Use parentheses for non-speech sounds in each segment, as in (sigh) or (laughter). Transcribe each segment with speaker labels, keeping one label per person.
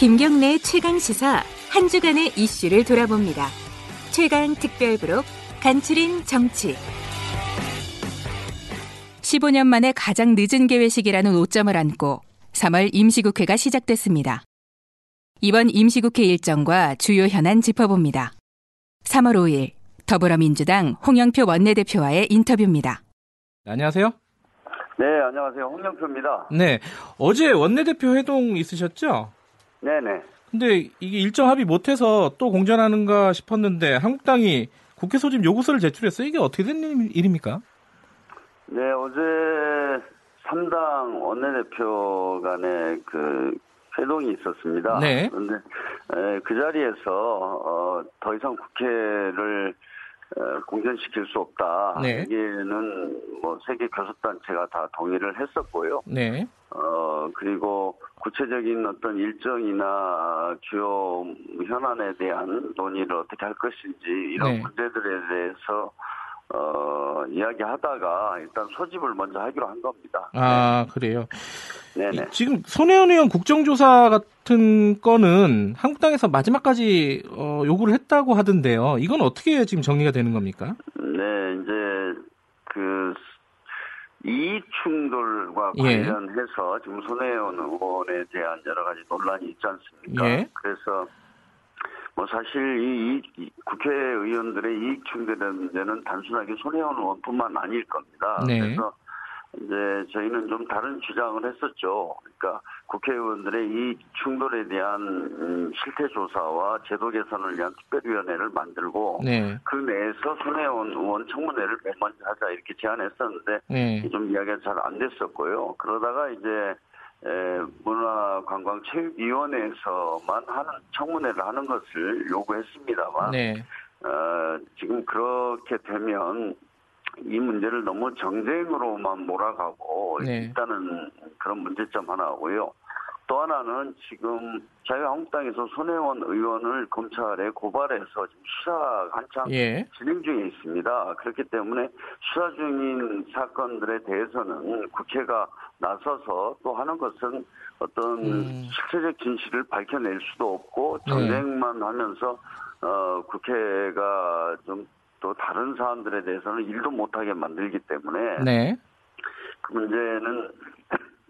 Speaker 1: 김경래 최강 시사 한 주간의 이슈를 돌아봅니다. 최강 특별부록 간추린 정치. 15년 만에 가장 늦은 개회식이라는 오점을 안고 3월 임시국회가 시작됐습니다. 이번 임시국회 일정과 주요 현안 짚어봅니다. 3월 5일 더불어민주당 홍영표 원내대표와의 인터뷰입니다.
Speaker 2: 안녕하세요.
Speaker 3: 네, 안녕하세요. 홍영표입니다.
Speaker 2: 네, 어제 원내대표 회동 있으셨죠?
Speaker 3: 네네.
Speaker 2: 근데 이게 일정 합의 못해서 또 공전하는가 싶었는데 한국당이 국회 소집 요구서를 제출했어요. 이게 어떻게 된 일입니까?
Speaker 3: 네, 어제 3당 원내대표 간의 그 회동이 있었습니다.
Speaker 2: 네.
Speaker 3: 그런데 에, 그 자리에서 어, 더 이상 국회를 어, 공전시킬 수 없다.
Speaker 2: 네.
Speaker 3: 여기에는 뭐 세계 교섭단체가 다 동의를 했었고요.
Speaker 2: 네.
Speaker 3: 어, 그리고 구체적인 어떤 일정이나 주요 현안에 대한 논의를 어떻게 할 것인지 이런
Speaker 2: 네.
Speaker 3: 문제들에 대해서 어, 이야기하다가 일단 소집을 먼저 하기로 한 겁니다.
Speaker 2: 아, 그래요.
Speaker 3: 네네.
Speaker 2: 이- 지금 손혜원 의원 국정조사 같은 건은 한국당에서 마지막까지 어, 요구를 했다고 하던데요. 이건 어떻게 지금 정리가 되는 겁니까?
Speaker 3: 네, 이제 그 이익 충돌과
Speaker 2: 예.
Speaker 3: 관련해서 지금 손혜원 의원에 대한 여러 가지 논란이 있지 않습니까?
Speaker 2: 예.
Speaker 3: 그래서 뭐 사실 이, 이 국회의원들의 이익 충돌의 문제는 단순하게 손혜원 의원뿐만 아닐 겁니다.
Speaker 2: 네.
Speaker 3: 그래서 이제 저희는 좀 다른 주장을 했었죠. 그러니까 국회의원들의 이 충돌에 대한 음, 실태 조사와 제도 개선을 위한 특별위원회를 만들고
Speaker 2: 네.
Speaker 3: 그 내에서 손혜원 의원 청문회를 맨 먼저 하자 이렇게 제안했었는데
Speaker 2: 네.
Speaker 3: 좀 이야기가 잘 안 됐었고요. 그러다가 이제 에, 문화관광체육위원회에서만 하는 청문회를 하는 것을 요구했습니다만
Speaker 2: 네.
Speaker 3: 어, 지금 그렇게 되면 이 문제를 너무 정쟁으로만 몰아가고
Speaker 2: 네.
Speaker 3: 있다는 그런 문제점 하나고요. 또 하나는 지금 자유한국당에서 손혜원 의원을 검찰에 고발해서 지금 수사 한창
Speaker 2: 예.
Speaker 3: 진행 중에 있습니다. 그렇기 때문에 수사 중인 사건들에 대해서는 국회가 나서서 또 하는 것은 어떤
Speaker 2: 음.
Speaker 3: 실체적 진실을 밝혀낼 수도 없고
Speaker 2: 네.
Speaker 3: 정쟁만 하면서 어, 국회가 좀 또 다른 사안들에 대해서는 일도 못하게 만들기 때문에
Speaker 2: 네.
Speaker 3: 그 문제는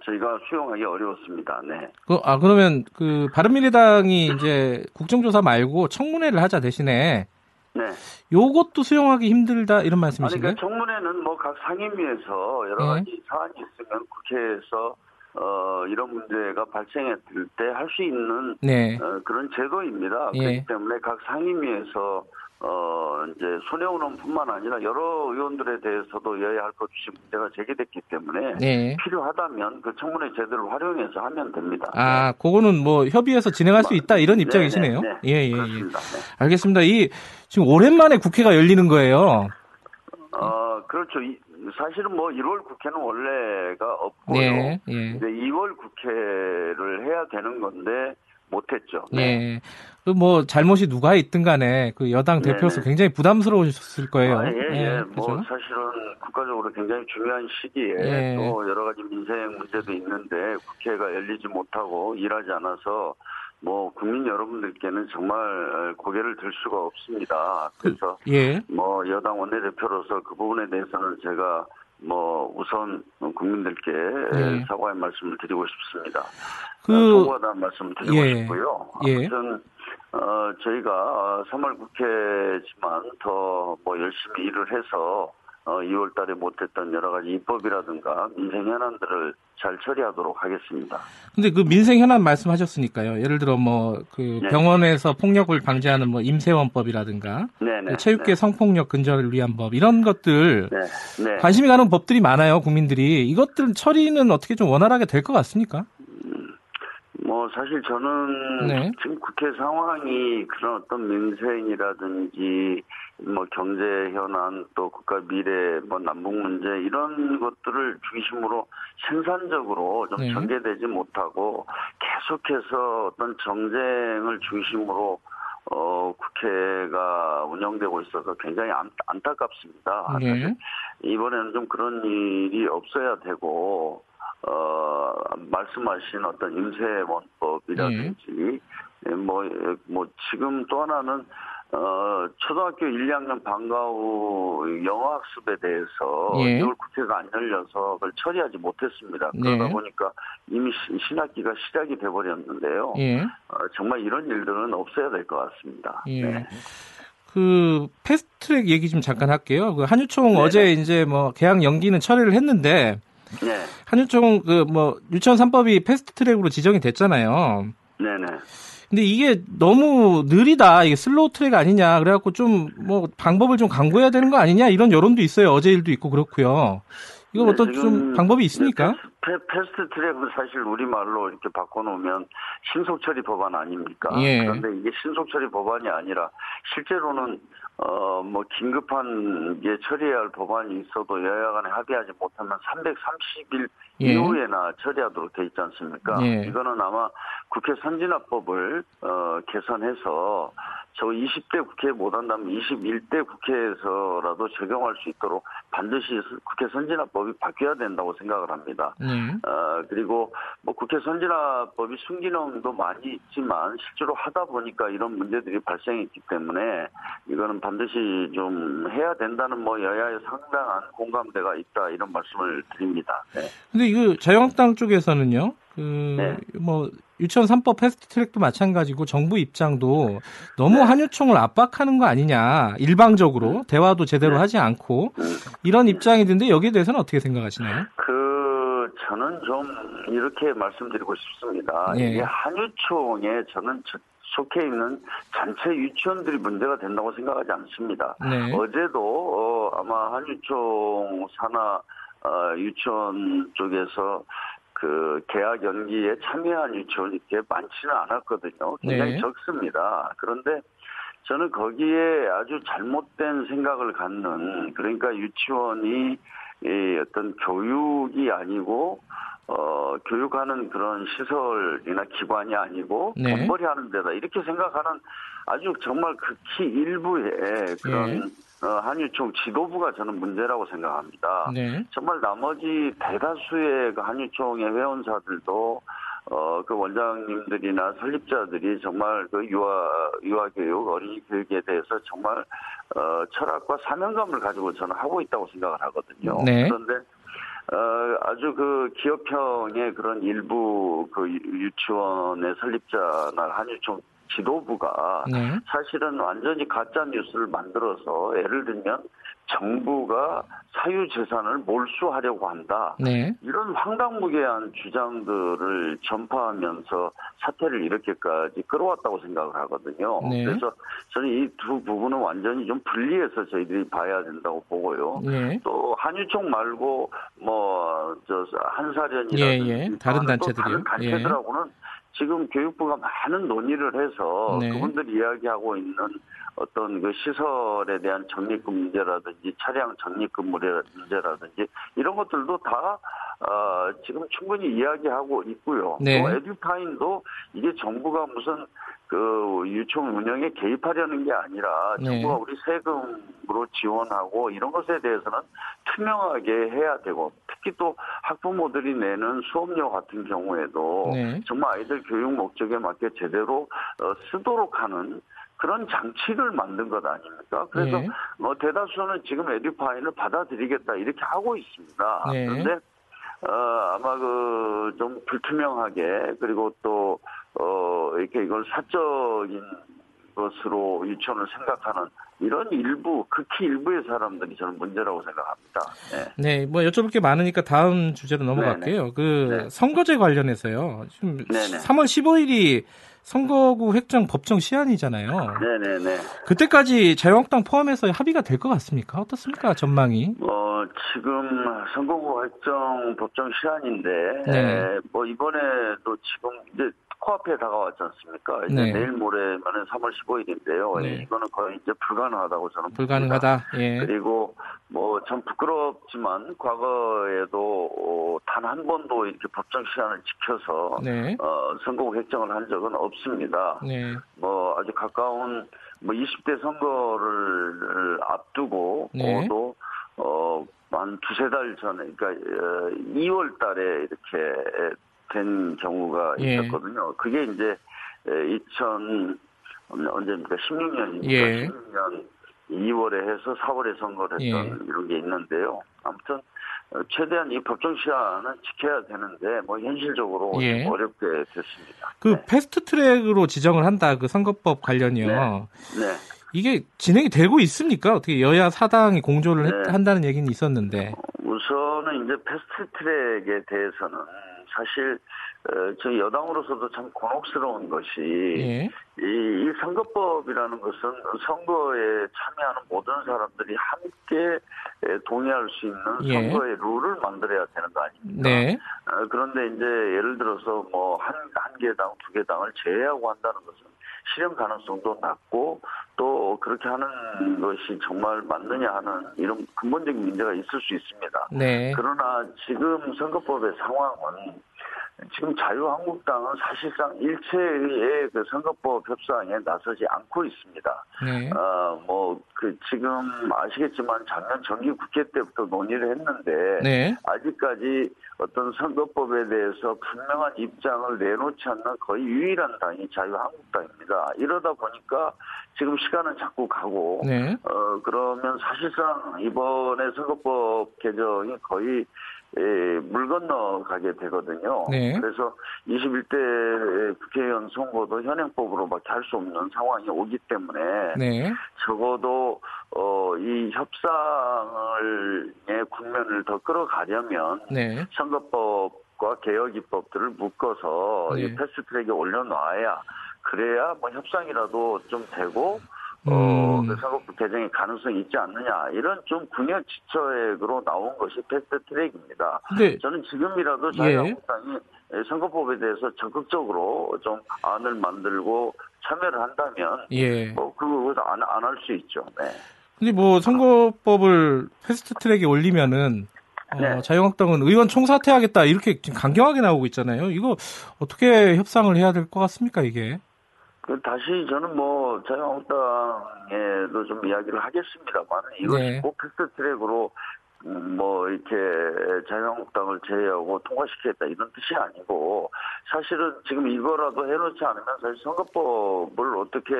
Speaker 3: 저희가 수용하기 어려웠습니다. 네.
Speaker 2: 그, 아, 그러면 그 바른미래당이 이제 국정조사 말고 청문회를 하자 대신에
Speaker 3: 네.
Speaker 2: 요것도 수용하기 힘들다 이런 말씀이신가요?
Speaker 3: 그러니까 청문회는 뭐 각 상임위에서 여러
Speaker 2: 네.
Speaker 3: 가지 사안이 있으면 국회에서 어, 이런 문제가 발생했을 때 할 수 있는
Speaker 2: 네.
Speaker 3: 어, 그런 제도입니다.
Speaker 2: 예.
Speaker 3: 그렇기 때문에 각 상임위에서 어, 이제 손혜원 의원뿐만 아니라 여러 의원들에 대해서도 여야 할 것 없이 문제가 제기됐기 때문에
Speaker 2: 네.
Speaker 3: 필요하다면 그 청문회 제도를 활용해서 하면 됩니다.
Speaker 2: 아, 그거는 뭐 협의해서 진행할 수 있다 이런
Speaker 3: 네,
Speaker 2: 입장이시네요.
Speaker 3: 네, 네.
Speaker 2: 예, 예, 예.
Speaker 3: 그렇습니다. 네.
Speaker 2: 알겠습니다. 이 지금 오랜만에 국회가 열리는 거예요.
Speaker 3: 어, 그렇죠. 이- 사실은 뭐 1월 국회는 원래가 없고요.
Speaker 2: 네, 예.
Speaker 3: 이제 2월 국회를 해야 되는 건데 못했죠.
Speaker 2: 예. 그뭐 잘못이 누가 있든 간에 그 여당
Speaker 3: 네,
Speaker 2: 대표로서
Speaker 3: 네.
Speaker 2: 굉장히 부담스러우셨을 거예요.
Speaker 3: 아, 예, 예. 뭐
Speaker 2: 그죠?
Speaker 3: 사실은 국가적으로 굉장히 중요한 시기에
Speaker 2: 예.
Speaker 3: 또 여러 가지 민생 문제도 있는데 국회가 열리지 못하고 일하지 않아서 뭐 국민 여러분들께는 정말 고개를 들 수가 없습니다. 그래서
Speaker 2: 예.
Speaker 3: 뭐 여당 원내대표로서 그 부분에 대해서는 제가 뭐 우선 국민들께
Speaker 2: 네.
Speaker 3: 사과의 말씀을 드리고 싶습니다.
Speaker 2: 그-
Speaker 3: 어, 소고하다는 말씀을 드리고
Speaker 2: 예.
Speaker 3: 싶고요.
Speaker 2: 예.
Speaker 3: 아무튼 어, 저희가 3월 국회지만 더 뭐 열심히 일을 해서 어, 2월 달에 못했던 여러 가지 입법이라든가 민생 현안들을 잘 처리하도록 하겠습니다.
Speaker 2: 근데 그 민생 현안 말씀하셨으니까요. 예를 들어 뭐그
Speaker 3: 네.
Speaker 2: 병원에서 폭력을 방지하는 뭐 임세원법이라든가
Speaker 3: 네네.
Speaker 2: 그 체육계 성폭력 근절을 위한 법 이런 것들
Speaker 3: 네. 네.
Speaker 2: 관심이 가는 법들이 많아요. 국민들이 이것들 처리는 어떻게 좀 원활하게 될 것 같습니까?
Speaker 3: 뭐 사실 저는
Speaker 2: 네.
Speaker 3: 지금 국회 상황이 그런 어떤 민생이라든지 뭐 경제 현안 또 국가 미래 뭐 남북 문제 이런 것들을 중심으로 생산적으로 좀
Speaker 2: 네.
Speaker 3: 전개되지 못하고 계속해서 어떤 정쟁을 중심으로 어 국회가 운영되고 있어서 굉장히 안, 안타깝습니다.
Speaker 2: 네.
Speaker 3: 이번에는 좀 그런 일이 없어야 되고 어, 말씀하신 어떤 임세원법 방법이라든지 예, 뭐, 예, 뭐, 지금 또 하나는, 어, 초등학교 1, 2학년 방과 후 영어학습에 대해서
Speaker 2: 예.
Speaker 3: 이걸 국회가 안 열려서 그걸 처리하지 못했습니다.
Speaker 2: 네.
Speaker 3: 그러다 보니까 이미 시- 신학기가 시작이 돼버렸는데요.
Speaker 2: 예.
Speaker 3: 어, 정말 이런 일들은 없어야 될 것 같습니다.
Speaker 2: 예.
Speaker 3: 네.
Speaker 2: 그 패스트트랙 얘기 좀 잠깐 할게요. 그 한유총
Speaker 3: 네네.
Speaker 2: 어제 이제 뭐 개학 연기는 처리를 했는데
Speaker 3: 네.
Speaker 2: 한유총 그 뭐 유치원 3법이 패스트트랙으로 지정이 됐잖아요.
Speaker 3: 네네.
Speaker 2: 근데 이게 너무 느리다. 이게 slow track 아니냐. 그래갖고 좀 뭐 방법을 좀 강구해야 되는 거 아니냐. 이런 여론도 있어요. 어제 일도 있고 그렇고요. 이거
Speaker 3: 네,
Speaker 2: 어떤 좀 방법이 있습니까?
Speaker 3: 패, 패스트 트랙은 사실 우리말로 이렇게 바꿔놓으면 신속처리 법안 아닙니까?
Speaker 2: 예.
Speaker 3: 그런데 이게 신속처리 법안이 아니라 실제로는 어, 뭐, 긴급한 게 처리해야 할 법안이 있어도 여야 간에 합의하지 못하면 330일
Speaker 2: 예.
Speaker 3: 이후에나 처리하도록 돼 있지 않습니까?
Speaker 2: 예.
Speaker 3: 이거는 아마 국회 선진화법을, 어, 개선해서 저 20대 국회에 못한다면 21대 국회에서라도 적용할 수 있도록 반드시 국회 선진화법이 바뀌어야 된다고 생각을 합니다.
Speaker 2: 네.
Speaker 3: 어, 그리고 뭐 국회 선진화법이 순기능도 많이 있지만 실제로 하다 보니까 이런 문제들이 발생했기 때문에 이거는 반드시 좀 해야 된다는 뭐 여야의 상당한 공감대가 있다 이런 말씀을 드립니다. 네.
Speaker 2: 이거 자유한국당 쪽에서는요. 그
Speaker 3: 네.
Speaker 2: 뭐 유치원 3법 패스트 트랙도 마찬가지고 정부 입장도 너무
Speaker 3: 네.
Speaker 2: 한유총을 압박하는 거 아니냐. 일방적으로 대화도 제대로
Speaker 3: 네.
Speaker 2: 하지 않고
Speaker 3: 음.
Speaker 2: 이런 입장이던데 여기에 대해서는 어떻게 생각하시나요?
Speaker 3: 그 저는 좀 이렇게 말씀드리고 싶습니다.
Speaker 2: 예.
Speaker 3: 이게 한유총에 저는 저- 속해 있는 전체 유치원들이 문제가 된다고 생각하지 않습니다.
Speaker 2: 네.
Speaker 3: 어제도 어, 아마 한유총 산하 어, 유치원 쪽에서 그 계약 연기에 참여한 유치원이 이렇게 많지는 않았거든요. 굉장히
Speaker 2: 네.
Speaker 3: 적습니다. 그런데 저는 거기에 아주 잘못된 생각을 갖는 그러니까 유치원이 이 어떤 교육이 아니고 어 교육하는 그런 시설이나 기관이 아니고
Speaker 2: 네.
Speaker 3: 돈벌이 하는 데다 이렇게 생각하는 아주 정말 극히 일부의 그런
Speaker 2: 네.
Speaker 3: 어, 한유총 지도부가 저는 문제라고 생각합니다.
Speaker 2: 네.
Speaker 3: 정말 나머지 대다수의 그 한유총의 회원사들도 어, 그 원장님들이나 설립자들이 정말 그 유아, 유아교육, 어린이 교육에 대해서 정말, 어, 철학과 사명감을 가지고 저는 하고 있다고 생각을 하거든요.
Speaker 2: 네.
Speaker 3: 그런데, 어, 아주 그 기업형의 그런 일부 그 유- 유치원의 설립자나 한유총 지도부가
Speaker 2: 네.
Speaker 3: 사실은 완전히 가짜 뉴스를 만들어서 예를 들면 정부가 사유 재산을 몰수하려고 한다.
Speaker 2: 네.
Speaker 3: 이런 황당무계한 주장들을 전파하면서 사태를 이렇게까지 끌어왔다고 생각을 하거든요.
Speaker 2: 네.
Speaker 3: 그래서 저는 이 두 부분은 완전히 좀 분리해서 저희들이 봐야 된다고 보고요.
Speaker 2: 네.
Speaker 3: 또 한유총 말고 뭐 저 한사련이라든지
Speaker 2: 예, 예. 다른
Speaker 3: 또
Speaker 2: 단체들이요?
Speaker 3: 다른 단체들하고는 지금 교육부가 많은 논의를 해서
Speaker 2: 네.
Speaker 3: 그분들이 이야기하고 있는 어떤 그 시설에 대한 적립금 문제라든지 차량 적립금 문제라든지 이런 것들도 다 어, 지금 충분히 이야기하고 있고요.
Speaker 2: 네.
Speaker 3: 또 에듀파인도 이게 정부가 무슨 그 유총 운영에 개입하려는 게 아니라
Speaker 2: 네.
Speaker 3: 정부가 우리 세금으로 지원하고 이런 것에 대해서는 투명하게 해야 되고 특히 또 학부모들이 내는 수업료 같은 경우에도
Speaker 2: 네.
Speaker 3: 정말 아이들 교육 목적에 맞게 제대로 어, 쓰도록 하는 그런 장치를 만든 것 아닙니까? 그래서
Speaker 2: 네.
Speaker 3: 뭐 대다수는 지금 에듀파인을 받아들이겠다 이렇게 하고 있습니다.
Speaker 2: 네.
Speaker 3: 그런데 어, 아마 그 좀 불투명하게 그리고 또 어, 이렇게 이걸 사적인 것으로 유치원을 생각하는 이런 일부 극히 일부의 사람들이 저는 문제라고 생각합니다. 네.
Speaker 2: 네, 뭐 여쭤볼 게 많으니까 다음 주제로 넘어갈게요. 그
Speaker 3: 네.
Speaker 2: 선거제 관련해서요. 지금
Speaker 3: 네네.
Speaker 2: 3월 15일이 선거구 획정 법정 시한이잖아요.
Speaker 3: 네네네.
Speaker 2: 그때까지 자유한국당 포함해서 합의가 될 것 같습니까? 어떻습니까? 전망이?
Speaker 3: 어, 지금 선거구 획정 법정 시한인데,
Speaker 2: 네.
Speaker 3: 에, 뭐, 이번에도 지금 이제 코앞에 다가왔지 않습니까? 이제
Speaker 2: 네.
Speaker 3: 내일 모레면은 3월 15일인데요.
Speaker 2: 네.
Speaker 3: 이거는 거의 이제 불가능하다고 저는 봅니다.
Speaker 2: 불가능하다. 예.
Speaker 3: 그리고 뭐 참 부끄럽지만 과거에도 어, 단한 번도 이렇게 법정 시한을 지켜서
Speaker 2: 네.
Speaker 3: 어, 선거구 획정을 한 적은 없습니다.
Speaker 2: 네.
Speaker 3: 뭐 아주 가까운 뭐 20대 선거를 앞두고
Speaker 2: 네.
Speaker 3: 어, 또 어, 한 두세 달 전에 그러니까 어, 2월 달에 이렇게 된 경우가
Speaker 2: 예.
Speaker 3: 있었거든요. 그게 이제 2000 언제입니까? 16년이니까
Speaker 2: 예.
Speaker 3: 16년 2월에 해서 4월에 선거를 했던
Speaker 2: 예.
Speaker 3: 이런 게 있는데요. 아무튼 어, 최대한 이 법정 시한은 지켜야 되는데 뭐 현실적으로
Speaker 2: 예.
Speaker 3: 좀 어렵게 됐습니다.
Speaker 2: 그
Speaker 3: 네.
Speaker 2: 패스트 트랙으로 지정을 한다. 그 선거법 관련이요.
Speaker 3: 네.
Speaker 2: 이게 진행이 되고 있습니까? 어떻게 여야 사당이 공조를 했-
Speaker 3: 네.
Speaker 2: 한다는 얘기는 있었는데.
Speaker 3: 우선은 이제 패스트 트랙에 대해서는 사실 어, 저희 여당으로서도 참 곤혹스러운 것이
Speaker 2: 예.
Speaker 3: 이, 이 선거법이라는 것은 선거에 참여하는 모든 사람들이 함께 에, 동의할 수 있는
Speaker 2: 예.
Speaker 3: 선거의 룰을 만들어야 되는 거 아닙니까?
Speaker 2: 네.
Speaker 3: 어, 그런데 이제 예를 들어서 뭐 한 한 개 당, 두 개 당을 제외하고 한다는 것은 실현 가능성도 낮고 또 그렇게 하는 것이 정말 맞느냐 하는 이런 근본적인 문제가 있을 수 있습니다.
Speaker 2: 네.
Speaker 3: 그러나 지금 선거법의 상황은 지금 자유한국당은 사실상 일체의 그 선거법 협상에 나서지 않고 있습니다.
Speaker 2: 네.
Speaker 3: 어, 뭐, 그, 지금 아시겠지만 작년 정기 국회 때부터 논의를 했는데,
Speaker 2: 네.
Speaker 3: 아직까지 어떤 선거법에 대해서 분명한 입장을 내놓지 않는 거의 유일한 당이 자유한국당입니다. 이러다 보니까 지금 시간은 자꾸 가고,
Speaker 2: 네.
Speaker 3: 어, 그러면 사실상 이번에 선거법 개정이 거의 에, 물 건너가게 되거든요.
Speaker 2: 네.
Speaker 3: 그래서 21대 국회의원 선거도 현행법으로밖에 할 수 없는 상황이 오기 때문에
Speaker 2: 네.
Speaker 3: 적어도 어, 이 협상을의 국면을 더 끌어가려면
Speaker 2: 네.
Speaker 3: 선거법과 개혁 입법들을 묶어서
Speaker 2: 네.
Speaker 3: 이 패스트트랙에 올려놔야 그래야 뭐 협상이라도 좀 되고 어,
Speaker 2: 음.
Speaker 3: 그 선거법 개정의 가능성이 있지 않느냐 이런 좀 궁여지처액으로 나온 것이 패스트 트랙입니다.
Speaker 2: 근데
Speaker 3: 저는 지금이라도
Speaker 2: 예.
Speaker 3: 자유한국당이 선거법에 대해서 적극적으로 좀 안을 만들고 참여를 한다면
Speaker 2: 예.
Speaker 3: 뭐 그거 안 안 할 수 있죠. 네.
Speaker 2: 근데 뭐 선거법을 패스트 트랙에 올리면은 어,
Speaker 3: 네.
Speaker 2: 자유한국당은 의원 총사퇴하겠다 이렇게 지금 강경하게 나오고 있잖아요. 이거 어떻게 협상을 해야 될 것 같습니까 이게?
Speaker 3: 그 다시 저는 뭐 자유한국당에도 좀 이야기를 하겠습니다만 이것이
Speaker 2: 네.
Speaker 3: 꼭 패스트 트랙으로 음, 뭐 이렇게 자유한국당을 제외하고 통과시키겠다 이런 뜻이 아니고 사실은 지금 이거라도 해놓지 않으면 사실 선거법을 어떻게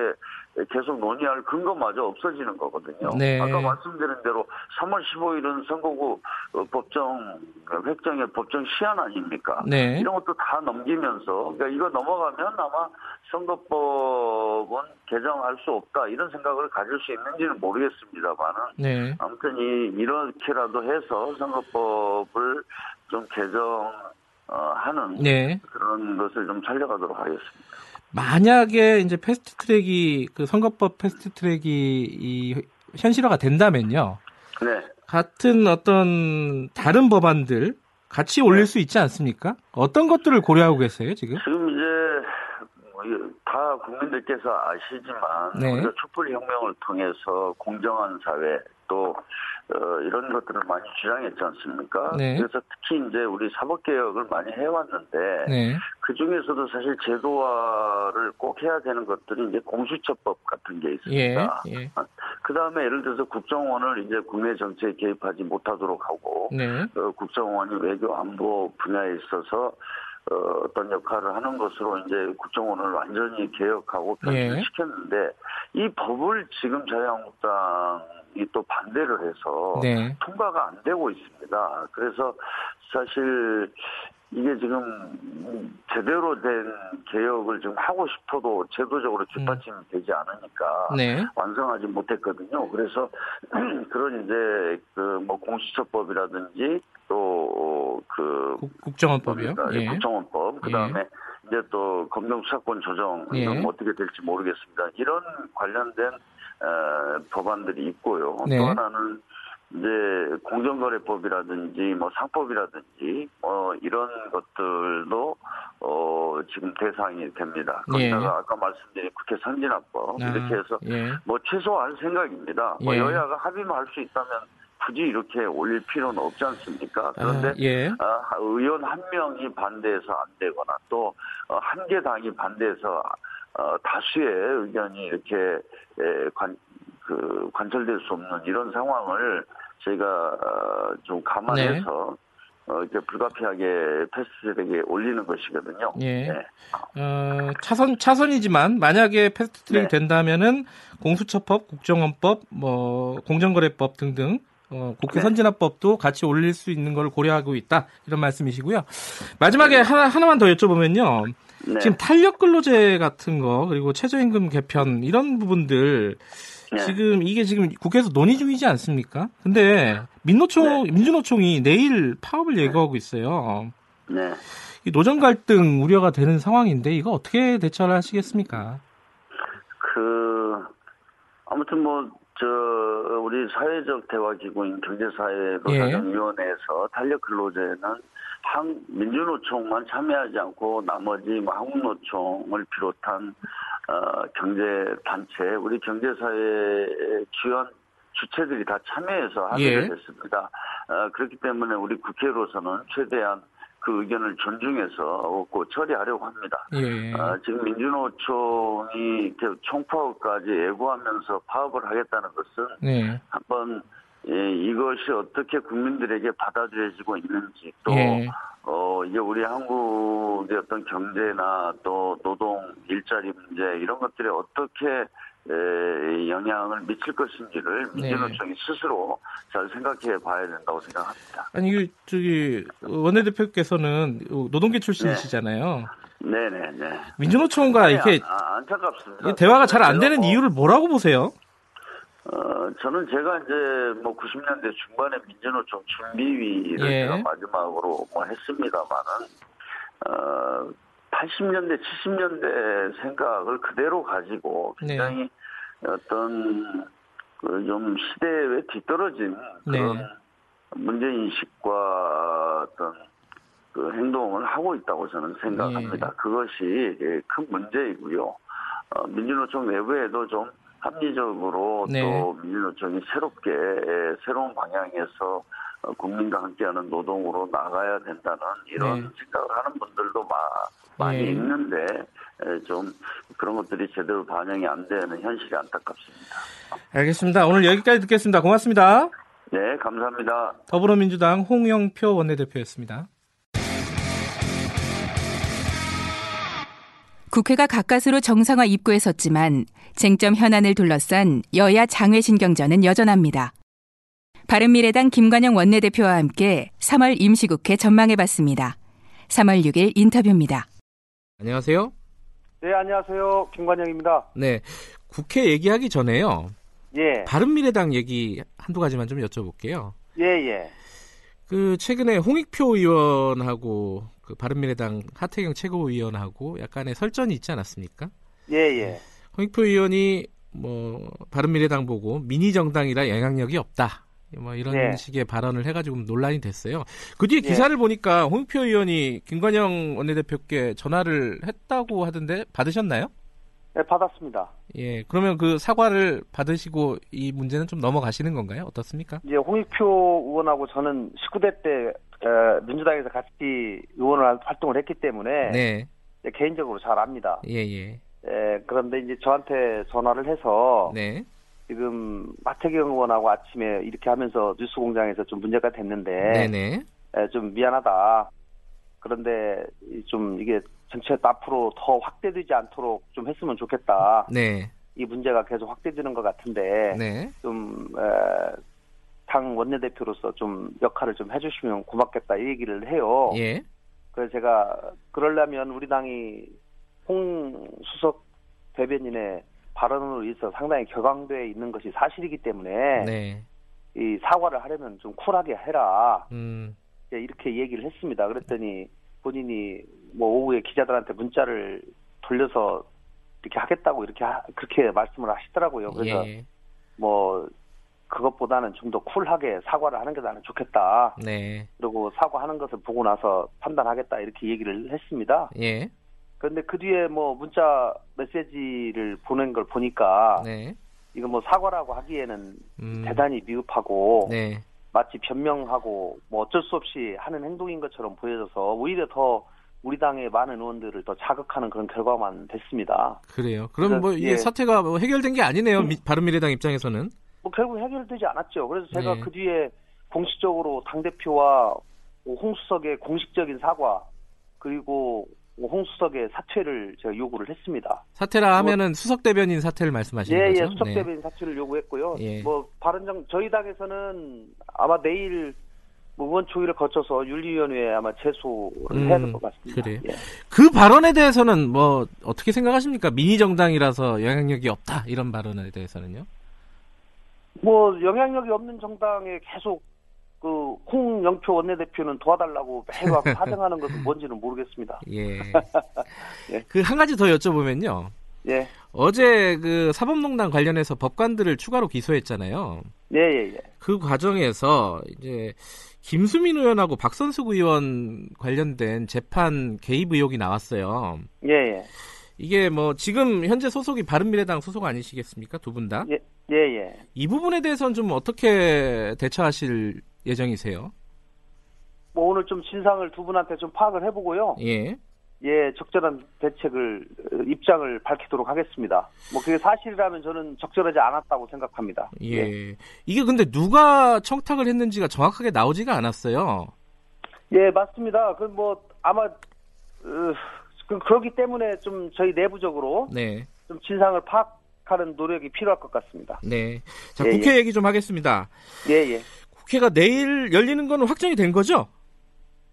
Speaker 3: 계속 논의할 근거마저 없어지는 거거든요.
Speaker 2: 네.
Speaker 3: 아까 말씀드린 대로 3월 15일은 선거구 어, 법정 획정의 법정 시한 아닙니까?
Speaker 2: 네.
Speaker 3: 이런 것도 다 넘기면서 그러니까 이거 넘어가면 아마 선거법은 개정할 수 없다 이런 생각을 가질 수 있는지는 모르겠습니다만은
Speaker 2: 네.
Speaker 3: 아무튼 이 이렇게라도 해서 선거법을 좀 개정하는
Speaker 2: 네.
Speaker 3: 그런 것을 좀 살려가도록 하겠습니다.
Speaker 2: 만약에 이제 패스트 트랙이 그 선거법 패스트 트랙이 이 현실화가 된다면요.
Speaker 3: 네.
Speaker 2: 같은 어떤 다른 법안들 같이 올릴 수 있지 않습니까? 어떤 것들을 고려하고 계세요, 지금?
Speaker 3: 지금 다 국민들께서 아시지만
Speaker 2: 네.
Speaker 3: 우리가 촛불 혁명을 통해서 공정한 사회 또 어, 이런 것들을 많이 주장했지 않습니까?
Speaker 2: 네.
Speaker 3: 그래서 특히 이제 우리 사법개혁을 많이 해왔는데
Speaker 2: 네.
Speaker 3: 그 중에서도 사실 제도화를 꼭 해야 되는 것들이 이제 공수처법 같은 게
Speaker 2: 예.
Speaker 3: 있습니다.
Speaker 2: 예.
Speaker 3: 그 다음에 예를 들어서 국정원을 이제 국내 정치에 개입하지 못하도록 하고
Speaker 2: 네.
Speaker 3: 어, 국정원이 외교 안보 분야에 있어서 어, 어떤 역할을 하는 것으로 이제 국정원을 완전히 개혁하고
Speaker 2: 예.
Speaker 3: 변신시켰는데 이 법을 지금 자유한국당이 또 반대를 해서
Speaker 2: 네.
Speaker 3: 통과가 안 되고 있습니다. 그래서 사실 이게 지금 제대로 된 개혁을 지금 하고 싶어도 제도적으로 뒷받침이 되지 않으니까
Speaker 2: 음. 네.
Speaker 3: 완성하지 못했거든요. 그래서 (clears throat) 그런 이제 그 뭐 공수처법이라든지 또 그
Speaker 2: 국- 국정원법이요. 예.
Speaker 3: 국정원법 그다음에 이제 또 검경수사권 조정
Speaker 2: 예.
Speaker 3: 뭐 어떻게 될지 모르겠습니다. 이런 관련된 어, 법안들이 있고요.
Speaker 2: 네.
Speaker 3: 또 하나는 이제 공정거래법이라든지 뭐 상법이라든지 뭐 이런 것들도 어 지금 대상이 됩니다.
Speaker 2: 예.
Speaker 3: 거기다가 아까 말씀드린 국회 선진화법
Speaker 2: 아,
Speaker 3: 이렇게 해서
Speaker 2: 예.
Speaker 3: 뭐 최소할 생각입니다. 뭐
Speaker 2: 예.
Speaker 3: 여야가 합의만 할 수 있다면 굳이 이렇게 올릴 필요는 없지 않습니까? 그런데
Speaker 2: 아, 예.
Speaker 3: 아, 의원 한 명이 반대해서 안 되거나 또 한 개 당이 반대해서 어, 다수의 의견이 이렇게 에, 관, 그 관철될 수 없는 이런 상황을 저희가 어, 좀 감안해서 어, 이제 불가피하게 패스트트랙에 올리는 것이거든요.
Speaker 2: 예.
Speaker 3: 네.
Speaker 2: 어, 차선 차선이지만 만약에 패스트트랙이
Speaker 3: 네.
Speaker 2: 된다면은 공수처법, 국정원법, 뭐 공정거래법 등등 어, 국회
Speaker 3: 네.
Speaker 2: 선진화법도 같이 올릴 수 있는 걸 고려하고 있다 이런 말씀이시고요. 마지막에 하나 하나만 더 여쭤보면요.
Speaker 3: 네.
Speaker 2: 지금 탄력 근로제 같은 거 그리고 최저임금 개편 이런 부분들
Speaker 3: 네.
Speaker 2: 지금 이게 지금 국회에서 논의 중이지 않습니까? 근데 민노총 민주노총이 내일 파업을 예고하고 있어요.
Speaker 3: 네.
Speaker 2: 이 노정 갈등 우려가 되는 상황인데 이거 어떻게 대처를 하시겠습니까?
Speaker 3: 그 아무튼 뭐 저 우리 사회적 대화 기구인 경제사회노사정위원회에서 탄력 근로제는 한 민주노총만 참여하지 않고 나머지 뭐 한국노총을 비롯한 어, 경제 단체 우리 경제 사회 주연 주체들이 다 참여해서 합의를
Speaker 2: 예.
Speaker 3: 했습니다. 어, 그렇기 때문에 우리 국회로서는 최대한 그 의견을 존중해서 꼭 처리하려고 합니다.
Speaker 2: 예.
Speaker 3: 아, 지금 민주노총이 총파업까지 예고하면서 파업을 하겠다는 것은
Speaker 2: 네.
Speaker 3: 한번 예, 이것이 어떻게 국민들에게 받아들여지고 있는지 또
Speaker 2: 예.
Speaker 3: 어, 이게 우리 한국의 어떤 경제나 또 노동 일자리 문제 이런 것들에 어떻게 에, 영향을 미칠 것인지를
Speaker 2: 네.
Speaker 3: 민주노총이 스스로 잘 생각해 봐야 된다고 생각합니다.
Speaker 2: 아니 그 저기 원내대표께서는 노동계 출신이시잖아요.
Speaker 3: 네네네.
Speaker 2: 민주노총과 이렇게
Speaker 3: 아, 안타깝습니다.
Speaker 2: 이게 대화가 잘 안 되는
Speaker 3: 뭐,
Speaker 2: 이유를 뭐라고 보세요?
Speaker 3: 어, 저는 제가 이제 뭐 90년대 중반에 민주노총 준비위를
Speaker 2: 예.
Speaker 3: 제가 마지막으로 뭐 했습니다만은, 어, 80년대, 70년대 생각을 그대로 가지고
Speaker 2: 네.
Speaker 3: 굉장히 어떤 그 좀 시대에 뒤떨어진 그런
Speaker 2: 네.
Speaker 3: 문제인식과 어떤 그 행동을 하고 있다고 저는 생각합니다.
Speaker 2: 예.
Speaker 3: 그것이 예, 큰 문제이고요. 어, 민주노총 내부에도 좀 합리적으로
Speaker 2: 네.
Speaker 3: 또 민주노총이 새롭게 예, 새로운 방향에서 어, 국민과 함께하는 노동으로 나가야 된다는 이런
Speaker 2: 네.
Speaker 3: 생각을 하는 분들도 마- 많이
Speaker 2: 예.
Speaker 3: 있는데 예, 좀 그런 것들이 제대로 반영이 안 되는 현실이 안타깝습니다.
Speaker 2: 알겠습니다. 오늘 여기까지 듣겠습니다. 고맙습니다.
Speaker 3: 네, 감사합니다.
Speaker 2: 더불어민주당 홍영표 원내대표였습니다.
Speaker 1: 국회가 가까스로 정상화 입구에 섰지만 쟁점 현안을 둘러싼 여야 장외 신경전은 여전합니다. 바른미래당 김관영 원내대표와 함께 3월 임시국회 전망해봤습니다. 3월 6일 인터뷰입니다.
Speaker 2: 안녕하세요.
Speaker 4: 네, 안녕하세요. 김관영입니다.
Speaker 2: 네. 국회 얘기하기 전에요.
Speaker 4: 예,
Speaker 2: 바른미래당 얘기 한두 가지만 좀 여쭤볼게요.
Speaker 4: 예, 예.
Speaker 2: 그 최근에 홍익표 의원하고 그 바른미래당 하태경 최고위원하고 약간의 설전이 있지 않았습니까?
Speaker 4: 예, 예.
Speaker 2: 홍익표 의원이 뭐 바른미래당 보고 미니 정당이라 영향력이 없다. 뭐 이런
Speaker 4: 네.
Speaker 2: 식의 발언을 해가지고 논란이 됐어요. 그 뒤에
Speaker 4: 예.
Speaker 2: 기사를 보니까 홍익표 의원이 김관영 원내대표께 전화를 했다고 하던데 받으셨나요?
Speaker 4: 네, 받았습니다.
Speaker 2: 예, 그러면 그 사과를 받으시고 이 문제는 좀 넘어가시는 건가요? 어떻습니까?
Speaker 4: 이제 홍익표 의원하고 저는 19대 때 어, 민주당에서 같이 의원을 활동을 했기 때문에
Speaker 2: 네,
Speaker 4: 개인적으로 잘 압니다.
Speaker 2: 예, 예,
Speaker 4: 예, 그런데 이제 저한테 전화를 해서
Speaker 2: 네,
Speaker 4: 지금 하태경 의원하고 아침에 이렇게 하면서 뉴스공장에서 좀 문제가 됐는데
Speaker 2: 네, 네,
Speaker 4: 예, 좀 미안하다. 그런데 이- 좀 이게 전체 앞으로 더 확대되지 않도록 좀 했으면 좋겠다.
Speaker 2: 네,
Speaker 4: 이 문제가 계속 확대되는 것 같은데
Speaker 2: 네,
Speaker 4: 좀 에, 당 원내대표로서 좀 역할을 좀 해주시면 고맙겠다 이 얘기를 해요.
Speaker 2: 예,
Speaker 4: 그래서 제가 그러려면 우리 당이 홍 수석 대변인의 발언으로 있어 상당히 격앙돼 있는 것이 사실이기 때문에
Speaker 2: 네,
Speaker 4: 이 사과를 하려면 좀 쿨하게 해라
Speaker 2: 음,
Speaker 4: 이제 이렇게 얘기를 했습니다. 그랬더니 본인이 뭐 오후에 기자들한테 문자를 돌려서 이렇게 하겠다고 이렇게 하- 그렇게 말씀을 하시더라고요. 그래서
Speaker 2: 예,
Speaker 4: 뭐 그것보다는 좀 더 쿨하게 사과를 하는 게 나는 좋겠다.
Speaker 2: 네,
Speaker 4: 그리고 사과하는 것을 보고 나서 판단하겠다 이렇게 얘기를 했습니다.
Speaker 2: 예,
Speaker 4: 그런데 그 뒤에 뭐 문자 메시지를 보낸 걸 보니까
Speaker 2: 네,
Speaker 4: 이거 뭐 사과라고 하기에는
Speaker 2: 음,
Speaker 4: 대단히 미흡하고
Speaker 2: 네,
Speaker 4: 마치 변명하고 뭐 어쩔 수 없이 하는 행동인 것처럼 보여져서 오히려 더 우리 당의 많은 의원들을 더 자극하는 그런 결과만 됐습니다.
Speaker 2: 그래요. 그럼 뭐 이게
Speaker 4: 예.
Speaker 2: 사태가 뭐 해결된 게 아니네요. 미- 바른미래당 입장에서는.
Speaker 4: 뭐 결국 해결되지 않았죠. 그래서 제가
Speaker 2: 네.
Speaker 4: 그 뒤에 공식적으로 당 대표와 홍수석의 공식적인 사과 그리고 홍수석의 사퇴를 제가 요구를 했습니다.
Speaker 2: 사퇴라 하면은 수석 대변인 사퇴를 말씀하시는
Speaker 4: 예,
Speaker 2: 거죠?
Speaker 4: 예, 수석
Speaker 2: 네.
Speaker 4: 대변인 사퇴를 요구했고요.
Speaker 2: 예.
Speaker 4: 뭐 바른정 저희 당에서는 아마 내일 뭐 의원 초위를 거쳐서 윤리위원회에 아마 제소를
Speaker 2: 음,
Speaker 4: 해야 될 것 같습니다.
Speaker 2: 그래요?
Speaker 4: 예.
Speaker 2: 그 발언에 대해서는 뭐 어떻게 생각하십니까? 미니 정당이라서 영향력이 없다 이런 발언에 대해서는요?
Speaker 4: 뭐 영향력이 없는 정당에 계속 그 홍영표 원내대표는 도와달라고 매일 와서 (laughs) 하정하는 것은 뭔지는 모르겠습니다.
Speaker 2: 예. (laughs)
Speaker 4: 예.
Speaker 2: 그 한 가지 더 여쭤보면요.
Speaker 4: 예,
Speaker 2: 어제 그 사법농단 관련해서 법관들을 추가로 기소했잖아요.
Speaker 4: 예, 예, 예.
Speaker 2: 그 과정에서 이제 김수민 의원하고 박선숙 의원 관련된 재판 개입 의혹이 나왔어요.
Speaker 4: 예, 예.
Speaker 2: 이게 뭐 지금 현재 소속이 바른미래당 소속 아니시겠습니까? 두 분 다?
Speaker 4: 예, 예, 예.
Speaker 2: 이 부분에 대해서는 좀 어떻게 대처하실 예정이세요?
Speaker 4: 뭐 오늘 좀 진상을 두 분한테 좀 파악을 해보고요.
Speaker 2: 예.
Speaker 4: 예, 적절한 대책을 어, 입장을 밝히도록 하겠습니다. 뭐 그게 사실이라면 저는 적절하지 않았다고 생각합니다.
Speaker 2: 예. 이게 근데 누가 청탁을 했는지가 정확하게 나오지가 않았어요.
Speaker 4: 예, 맞습니다. 그 뭐 아마 어, 그 그렇기 때문에 좀 저희 내부적으로
Speaker 2: 네.
Speaker 4: 좀 진상을 파악하는 노력이 필요할 것 같습니다.
Speaker 2: 네. 자,
Speaker 4: 예,
Speaker 2: 국회 얘기 좀 하겠습니다.
Speaker 4: 예, 예.
Speaker 2: 국회가 내일 열리는 거는 확정이 된 거죠?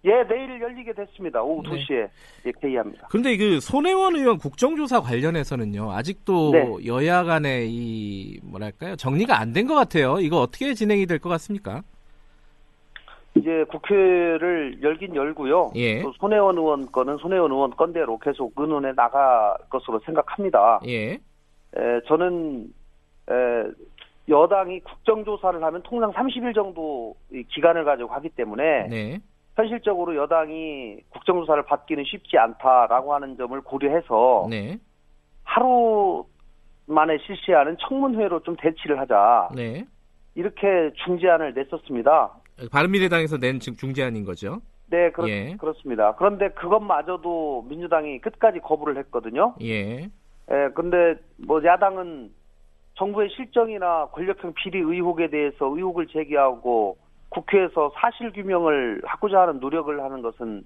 Speaker 4: 예, 내일 열리게 됐습니다. 오후
Speaker 2: 네.
Speaker 4: 2시에 예, 회의합니다.
Speaker 2: 근데 그 손혜원 의원 국정조사 관련해서는요. 아직도
Speaker 4: 네.
Speaker 2: 여야 간의 이 뭐랄까요? 정리가 안 된 것 같아요. 이거 어떻게 진행이 될 것 같습니까?
Speaker 4: 이제 국회를 열긴 열고요.
Speaker 2: 예.
Speaker 4: 또 손혜원 의원 거는 손혜원 의원 건대로 계속 의논해 나갈 것으로 생각합니다.
Speaker 2: 예.
Speaker 4: 에, 저는 에, 여당이 국정조사를 하면 통상 30일 정도 이 기간을 가지고 하기 때문에
Speaker 2: 네.
Speaker 4: 현실적으로 여당이 국정조사를 받기는 쉽지 않다라고 하는 점을 고려해서
Speaker 2: 네.
Speaker 4: 하루 만에 실시하는 청문회로 좀 대치를 하자
Speaker 2: 네.
Speaker 4: 이렇게 중재안을 냈었습니다.
Speaker 2: 바른미래당에서 낸 중재안인 거죠.
Speaker 4: 네, 그렇,
Speaker 2: 예.
Speaker 4: 그렇습니다. 그런데 그것마저도 민주당이 끝까지 거부를 했거든요.
Speaker 2: 예.
Speaker 4: 예, 근데 뭐 야당은 정부의 실정이나 권력형 비리 의혹에 대해서 의혹을 제기하고 국회에서 사실 규명을 하고자 하는 노력을 하는 것은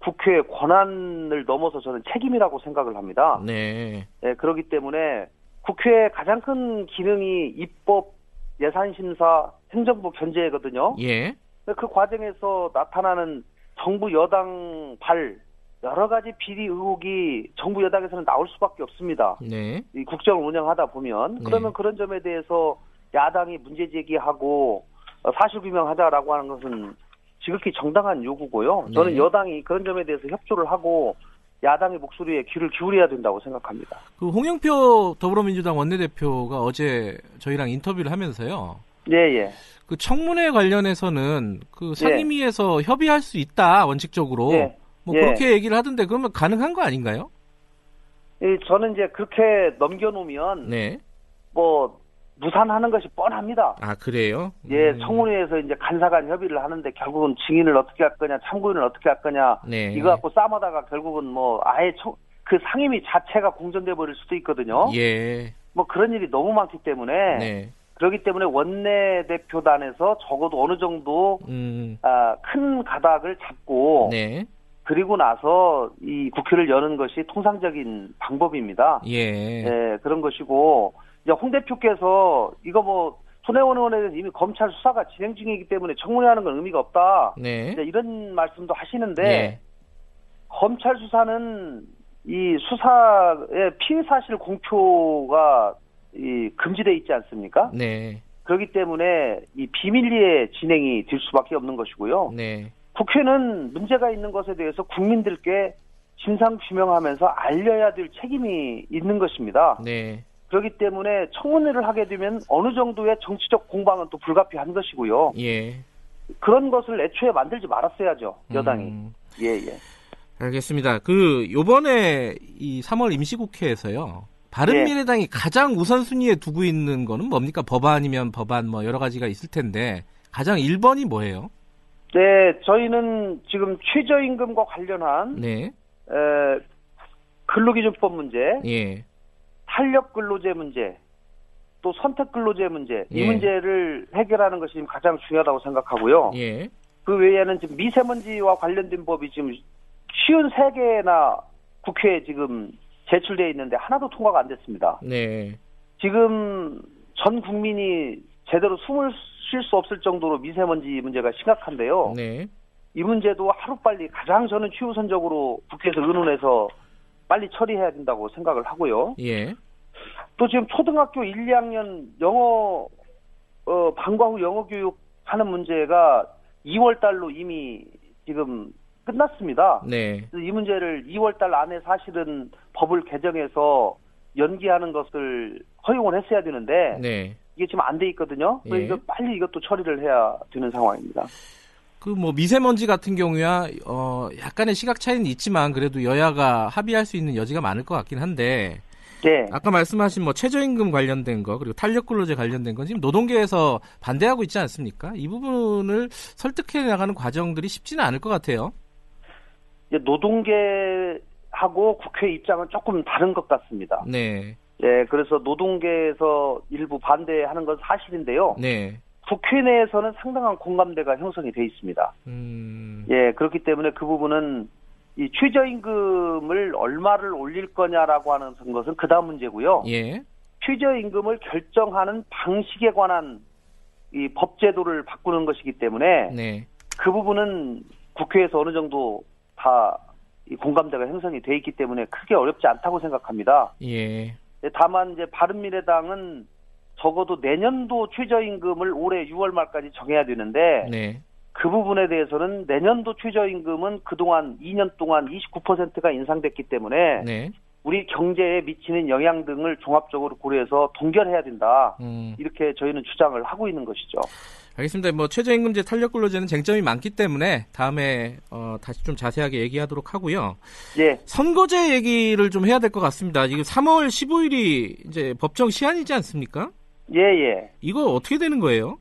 Speaker 4: 국회의 권한을 넘어서 저는 책임이라고 생각을 합니다.
Speaker 2: 네.
Speaker 4: 예, 그렇기 때문에 국회의 가장 큰 기능이 입법, 예산심사, 행정부 견제거든요.
Speaker 2: 예.
Speaker 4: 그 과정에서 나타나는 정부 여당 발 여러 가지 비리 의혹이 정부 여당에서는 나올 수밖에 없습니다.
Speaker 2: 네.
Speaker 4: 이 국정을 운영하다 보면
Speaker 2: 네.
Speaker 4: 그러면 그런 점에 대해서 야당이 문제 제기하고 어, 사실 규명하자라고 하는 것은 지극히 정당한 요구고요. 저는
Speaker 2: 네.
Speaker 4: 여당이 그런 점에 대해서 협조를 하고 야당의 목소리에 귀를 기울여야 된다고 생각합니다.
Speaker 2: 그 홍영표 더불어민주당 원내대표가 어제 저희랑 인터뷰를 하면서요.
Speaker 4: 예, 예.
Speaker 2: 그 청문회 관련해서는 그 상임위에서 협의할 수 있다 원칙적으로
Speaker 4: 예.
Speaker 2: 뭐
Speaker 4: 예.
Speaker 2: 그렇게 얘기를 하던데 그러면 가능한 거 아닌가요?
Speaker 4: 이 저는 이제 그렇게 넘겨놓으면
Speaker 2: 네.
Speaker 4: 뭐 무산하는 것이 뻔합니다.
Speaker 2: 아 그래요?
Speaker 4: 예,
Speaker 2: 음,
Speaker 4: 청문회에서 이제 간사간 협의를 하는데 결국은 증인을 어떻게 할 거냐, 참고인을 어떻게 할 거냐,
Speaker 2: 네.
Speaker 4: 이거 갖고 싸우다가 결국은 뭐 아예 청- 그 상임위 자체가 공전돼 버릴 수도 있거든요.
Speaker 2: 예.
Speaker 4: 뭐 그런 일이 너무 많기 때문에
Speaker 2: 네.
Speaker 4: 그렇기 때문에 원내 대표단에서 적어도 어느 정도
Speaker 2: 음.
Speaker 4: 아, 큰 가닥을 잡고
Speaker 2: 네.
Speaker 4: 그리고 나서 이 국회를 여는 것이 통상적인 방법입니다.
Speaker 2: 예.
Speaker 4: 예, 그런 것이고 이제 홍 대표께서 이거 뭐 손혜원 의원에 대해서 이미 검찰 수사가 진행 중이기 때문에 청문회하는 건 의미가 없다.
Speaker 2: 네.
Speaker 4: 이런 말씀도 하시는데
Speaker 2: 예.
Speaker 4: 검찰 수사는 이 수사의 피의 사실 공표가 이 금지돼 있지 않습니까?
Speaker 2: 네.
Speaker 4: 그렇기 때문에 이 비밀리에 진행이 될 수밖에 없는 것이고요.
Speaker 2: 네.
Speaker 4: 국회는 문제가 있는 것에 대해서 국민들께 진상 규명하면서 알려야 될 책임이 있는 것입니다.
Speaker 2: 네.
Speaker 4: 그렇기 때문에 청문회를 하게 되면 어느 정도의 정치적 공방은 또 불가피한 것이고요.
Speaker 2: 예.
Speaker 4: 그런 것을 애초에 만들지 말았어야죠. 여당이.
Speaker 2: 음,
Speaker 4: 예, 예.
Speaker 2: 알겠습니다. 그 요번에 이 3월 임시국회에서요. 바른미래당이 가장 우선순위에 두고 있는 거는 뭡니까? 법안이면 법안 뭐 여러 가지가 있을 텐데 가장 1번이 뭐예요?
Speaker 4: 네, 저희는 지금 최저임금과 관련한
Speaker 2: 네.
Speaker 4: 에, 근로기준법 문제,
Speaker 2: 예.
Speaker 4: 탄력 근로제 문제, 또 선택 근로제 문제 이
Speaker 2: 예.
Speaker 4: 문제를 해결하는 것이 가장 중요하다고 생각하고요.
Speaker 2: 예.
Speaker 4: 그 외에는 지금 미세먼지와 관련된 법이 지금 쉬운 세 개나 국회에 지금 제출되어 있는데 하나도 통과가 안 됐습니다.
Speaker 2: 네.
Speaker 4: 지금 전 국민이 제대로 숨을 쉴 수 없을 정도로 미세먼지 문제가 심각한데요.
Speaker 2: 네.
Speaker 4: 이 문제도 하루빨리 가장 저는 최우선적으로 국회에서 의논해서 빨리 처리해야 된다고 생각을 하고요.
Speaker 2: 예.
Speaker 4: 또 지금 초등학교 1, 2학년 영어 어, 방과 후 영어 교육 하는 문제가 2월 달로 이미 지금 끝났습니다.
Speaker 2: 네.
Speaker 4: 이 문제를 2월 달 안에 사실은 법을 개정해서 연기하는 것을 허용을 했어야 되는데
Speaker 2: 네.
Speaker 4: 이게 지금 안 돼 있거든요. 그래서
Speaker 2: 예.
Speaker 4: 빨리 이것도 처리를 해야 되는 상황입니다.
Speaker 2: 그 뭐 미세먼지 같은 경우야 어 약간의 시각 차이는 있지만 그래도 여야가 합의할 수 있는 여지가 많을 것 같긴 한데
Speaker 4: 네.
Speaker 2: 아까 말씀하신 뭐 최저임금 관련된 거 그리고 탄력근로제 관련된 건 지금 노동계에서 반대하고 있지 않습니까? 이 부분을 설득해 나가는 과정들이 쉽지는 않을 것 같아요.
Speaker 4: 노동계하고 국회 입장은 조금 다른 것 같습니다.
Speaker 2: 네,
Speaker 4: 예, 그래서 노동계에서 일부 반대하는 건 사실인데요.
Speaker 2: 네,
Speaker 4: 국회 내에서는 상당한 공감대가 형성이 돼 있습니다.
Speaker 2: 음,
Speaker 4: 예, 그렇기 때문에 그 부분은 이 최저임금을 얼마를 올릴 거냐라고 하는 것은 그 다음 문제고요.
Speaker 2: 예,
Speaker 4: 최저임금을 결정하는 방식에 관한 이 법제도를 바꾸는 것이기 때문에
Speaker 2: 네,
Speaker 4: 그 부분은 국회에서 어느 정도 다이 공감대가 형성이 돼 있기 때문에 크게 어렵지 않다고 생각합니다.
Speaker 2: 예,
Speaker 4: 예, 다만 이제 바른미래당은 적어도 내년도 최저임금을 올해 6월 말까지 정해야 되는데
Speaker 2: 네,
Speaker 4: 그 부분에 대해서는 내년도 최저임금은 그동안 2년 동안 29%가 인상됐기 때문에
Speaker 2: 네,
Speaker 4: 우리 경제에 미치는 영향 등을 종합적으로 고려해서 동결해야 된다.
Speaker 2: 음,
Speaker 4: 이렇게 저희는 주장을 하고 있는 것이죠.
Speaker 2: 알겠습니다. 뭐 최저임금제 탄력근로제는 쟁점이 많기 때문에 다음에 어, 다시 좀 자세하게 얘기하도록 하고요.
Speaker 4: 예,
Speaker 2: 선거제 얘기를 좀 해야 될 것 같습니다. 지금 3월 15일이 이제 법정 시한이지 않습니까?
Speaker 4: 예, 예.
Speaker 2: 이거 어떻게 되는 거예요?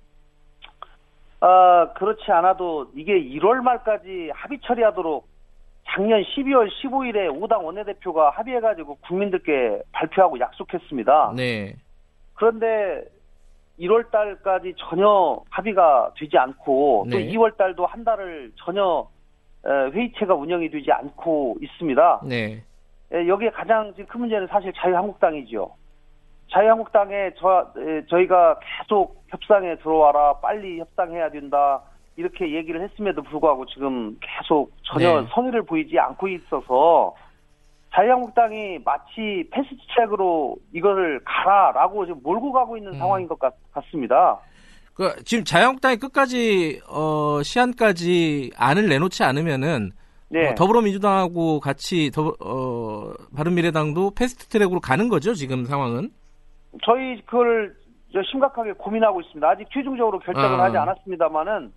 Speaker 4: 아, 그렇지 않아도 이게 1월 말까지 합의 처리하도록 작년 12월 15일에 5당 원내대표가 합의해가지고 국민들께 발표하고 약속했습니다.
Speaker 2: 네,
Speaker 4: 그런데 1월 달까지 전혀 합의가 되지 않고 또
Speaker 2: 네.
Speaker 4: 2월 달도 한 달을 전혀 에, 회의체가 운영이 되지 않고 있습니다.
Speaker 2: 네,
Speaker 4: 에, 여기에 가장 지금 큰 문제는 사실 자유한국당이죠. 자유한국당에 저, 에, 저희가 계속 협상에 들어와라, 빨리 협상해야 된다, 이렇게 얘기를 했음에도 불구하고 지금 계속 전혀
Speaker 2: 네.
Speaker 4: 성의를 보이지 않고 있어서 자유한국당이 마치 패스트트랙으로 이거를 가라라고 지금 몰고 가고 있는
Speaker 2: 음.
Speaker 4: 상황인 것 같, 같습니다.
Speaker 2: 그 지금 자유한국당이 끝까지 어, 시한까지 안을 내놓지 않으면은
Speaker 4: 네.
Speaker 2: 어, 더불어민주당하고 같이 더, 어, 바른미래당도 패스트트랙으로 가는 거죠 지금 상황은.
Speaker 4: 저희 그걸 저 심각하게 고민하고 있습니다. 아직 최종적으로 결정을
Speaker 2: 아.
Speaker 4: 하지 않았습니다만은